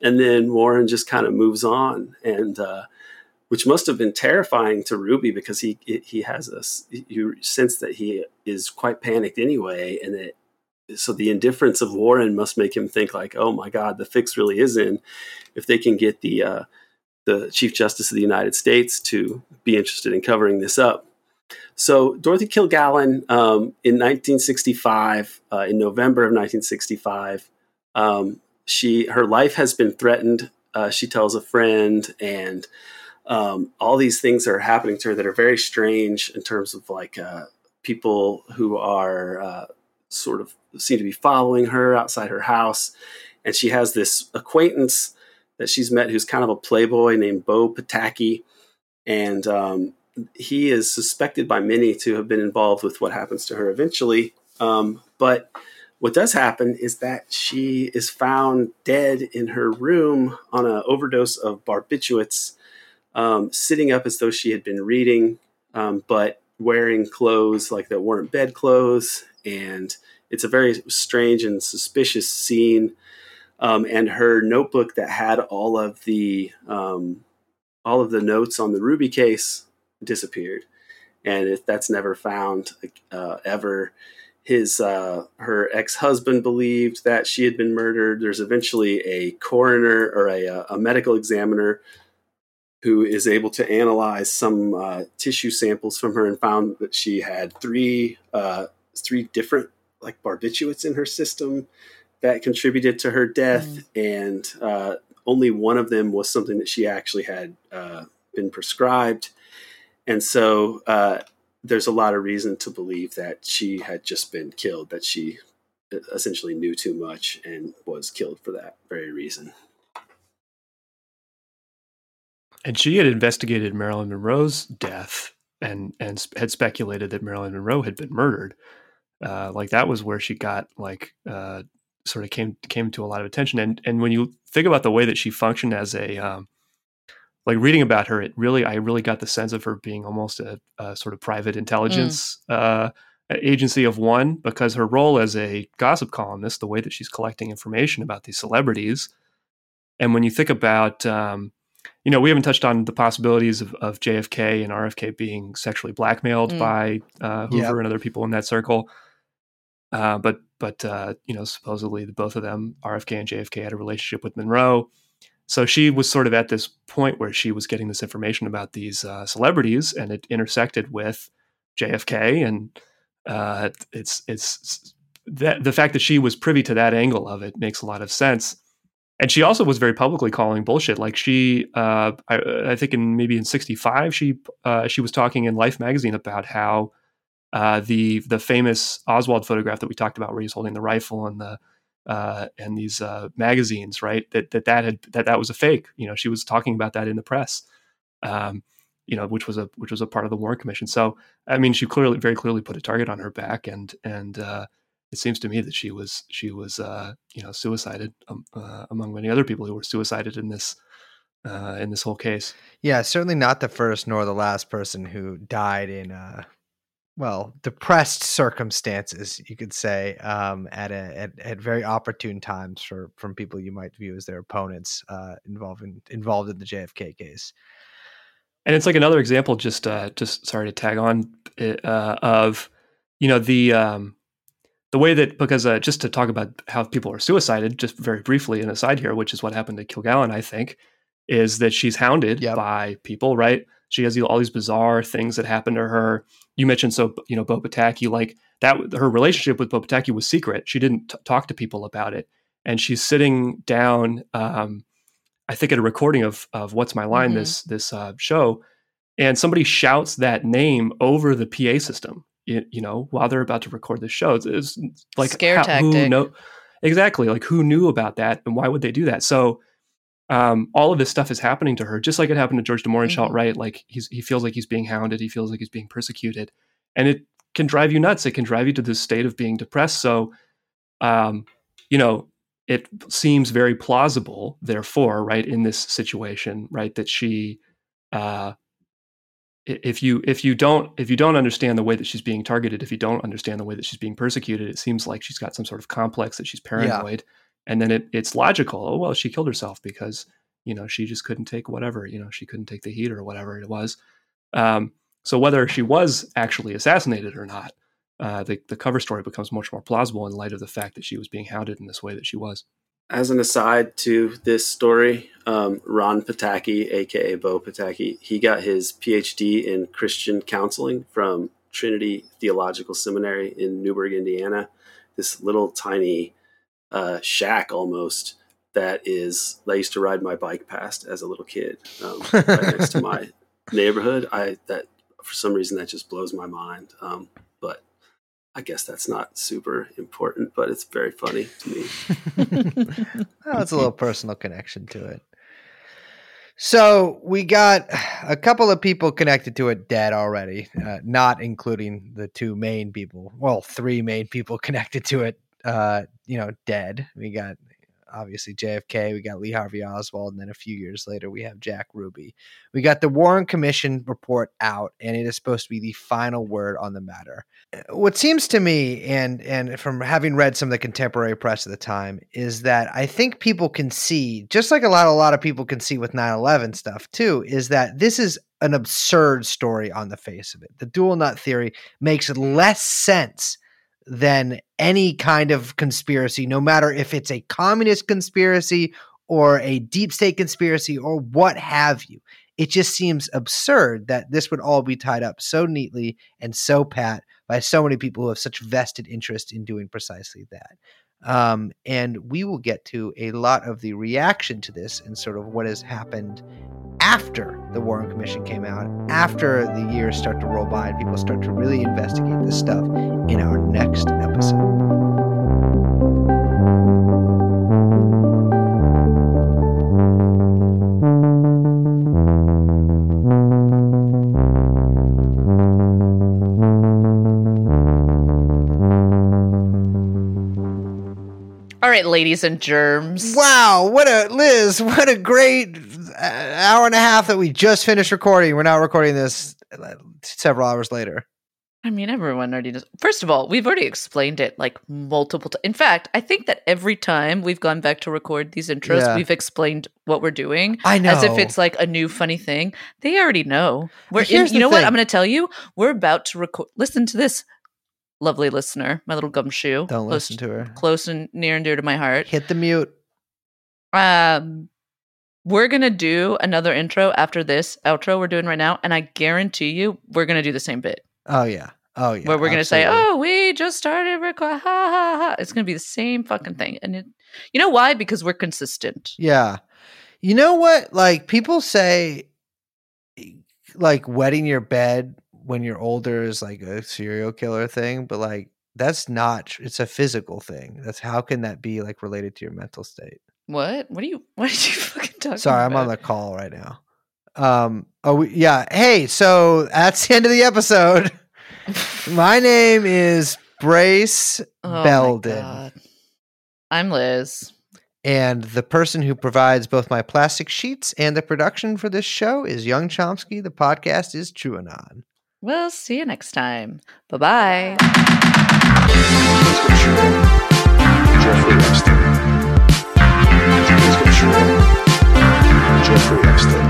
And then Warren just kind of moves on. And, uh, which must have been terrifying to Ruby because he he has a you sense that he is quite panicked anyway, and that so the indifference of Warren must make him think like, oh my God, the fix really is in. If they can get the uh, the Chief Justice of the United States to be interested in covering this up. So Dorothy Kilgallen um, in 1965, uh, in November of 1965, um, she her life has been threatened. Uh, she tells a friend, and um, all these things are happening to her that are very strange in terms of like uh, people who are uh, sort of seem to be following her outside her house, and she has this acquaintance that she's met who's kind of a playboy named Bo Pataky, and um, he is suspected by many to have been involved with what happens to her eventually. Um, but what does happen is that she is found dead in her room on an overdose of barbiturates, um, sitting up as though she had been reading, um, but wearing clothes like that weren't bed clothes. And it's a very strange and suspicious scene. Um, and her notebook that had all of the um, all of the notes on the Ruby case disappeared, and that's never found uh, ever. His uh, her ex husband believed that she had been murdered. There's eventually a coroner or a, uh, a medical examiner who is able to analyze some uh, tissue samples from her and found that she had three uh, three different like barbiturates in her system that contributed to her death, and uh, only one of them was something that she actually had uh, been prescribed. And so uh, there's a lot of reason to believe that she had just been killed, that she essentially knew too much and was killed for that very reason. And she had investigated Marilyn Monroe's death and and sp- had speculated that Marilyn Monroe had been murdered. Uh, like that was where she got like uh, sort of came came to a lot of attention. And and when you think about the way that she functioned as a um, like reading about her, it really I really got the sense of her being almost a, a sort of private intelligence uh, agency of one because her role as a gossip columnist, the way that she's collecting information about these celebrities, and when you think about um, you know, we haven't touched on the possibilities of, of JFK and RFK being sexually blackmailed Mm. by uh, Hoover Yep. and other people in that circle. Uh, but but uh, you know, supposedly the both of them, RFK and JFK, had a relationship with Monroe. So she was sort of at this point where she was getting this information about these uh, celebrities, and it intersected with JFK, and uh, it's it's that the fact that she was privy to that angle of it makes a lot of sense and she also was very publicly calling bullshit. Like she, uh, I, I think in maybe in '65, she uh, she was talking in Life magazine about how uh, the the famous Oswald photograph that we talked about, where he's holding the rifle and the uh, and these uh, magazines, right? That that that had that that was a fake. You know, she was talking about that in the press. Um, you know, which was a which was a part of the Warren Commission. So, I mean, she clearly, very clearly, put a target on her back, and and uh, it seems to me that she was she was uh, you know suicided um, uh, among many other people who were suicided in this uh, in this whole case. Yeah, certainly not the first nor the last person who died in uh well, depressed circumstances, you could say, um, at a at, at very opportune times for from people you might view as their opponents uh, involved in, involved in the JFK case. And it's like another example, just uh, just sorry to tag on uh, of you know the um, the way that because uh, just to talk about how people are suicided, just very briefly, an aside here, which is what happened to Kilgallen, I think, is that she's hounded Yep. by people, right? She has all these bizarre things that happen to her. You mentioned so you know Bo Pataky, like that. Her relationship with Bo Pataky was secret. She didn't t- talk to people about it, and she's sitting down. Um, I think at a recording of of What's My Line Mhm. this this uh, show, and somebody shouts that name over the PA system. You, you know, while they're about to record the show, it's, it's like Scare Who tactic. know, exactly, like who knew about that, and why would they do that? So um, all of this stuff is happening to her, just like it happened to George de Mhm. right? Like he's he feels like he's being hounded, he feels like he's being persecuted, and it can drive you nuts. It can drive you to this state of being depressed. So, um, you know, it seems very plausible, therefore, right, in this situation, right, that she, uh, if you if you don't if you don't understand the way that she's being targeted, if you don't understand the way that she's being persecuted, it seems like she's got some sort of complex that she's paranoid, and then it, it's logical. Oh well, she killed herself because you know she just couldn't take whatever you know she couldn't take the heat or whatever it was. Um, so whether she was actually assassinated or not, uh, the the cover story becomes much more plausible in light of the fact that she was being hounded in this way that she was. As an aside to this story, um, Ron Pataky, aka Bo Pataky, he got his PhD in Christian counseling from Trinity Theological Seminary in Newburgh, Indiana. This little tiny uh, shack almost that is I used to ride my bike past as a little kid, um, right next to my neighborhood. I that for some reason that just blows my mind. Um, I guess that's not super important, but it's very funny to me. well, it's a little personal connection to it. So we got a couple of people connected to it dead already, uh, not including the two main people. Well, three main people connected to it, uh, you know, dead. We got obviously JFK, we got Lee Harvey Oswald, and then a few years later we have Jack Ruby. We got the Warren Commission report out, and it is supposed to be the final word on the matter uh, what seems to me and and from having read some of the contemporary press at the time is that I think people can see just like a lot a lot of people can see with 9/11 stuff too is that this is an absurd story on the face of it. The dual nut theory makes less sense than any kind of conspiracy no matter if it's a communist conspiracy or a deep state conspiracy or what have you. It just seems absurd that this would all be tied up so neatly and so pat by so many people who have such vested interest in doing precisely that. Um, and we will get to a lot of the reaction to this and sort of what has happened after the Warren Commission came out, after the years start to roll by and people start to really investigate this stuff in our next episode. Right, ladies and germs. Wow, what a Liz, what a great uh, hour and a half that we just finished recording. We're now recording this uh, several hours later. I mean, everyone already knows. First of all, we've already explained it like multiple times. In fact, I think that every time we've gone back to record these intros, Yeah. we've explained what we're doing I know. as if it's like a new funny thing. They already know. We're in, you know what? I'm going to tell you. We're about to record. Listen to this, lovely listener, my little gumshoe. Don't close, listen to her. Close and near and dear to my heart. Hit the mute. Um, we're gonna do another intro after this outro we're doing right now, and I guarantee you, we're gonna do the same bit Oh yeah. Oh yeah. where we're gonna say, "Oh, we just started record." Ha ha ha! It's gonna be the same fucking thing, and it, you know why? Because we're consistent. Yeah. You know what? Like people say like wetting your bed when you're older is like a serial killer thing, but like that's not it's a physical thing. That's how can that be like related to your mental state? What? What are you? What did you fucking talking Sorry, about? I'm on the call right now. Um. Oh, yeah. Hey, so that's the end of the episode. My name is Brace Oh Belden. I'm Liz. And the person who provides both my plastic sheets and the production for this show is Young Chomsky. The podcast is TrueAnon. We'll see you next time. Bye-bye. Jeffrey Epstein. Jeffrey Epstein.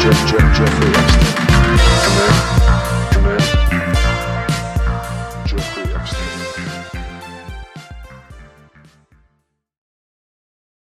Jeffrey Epstein.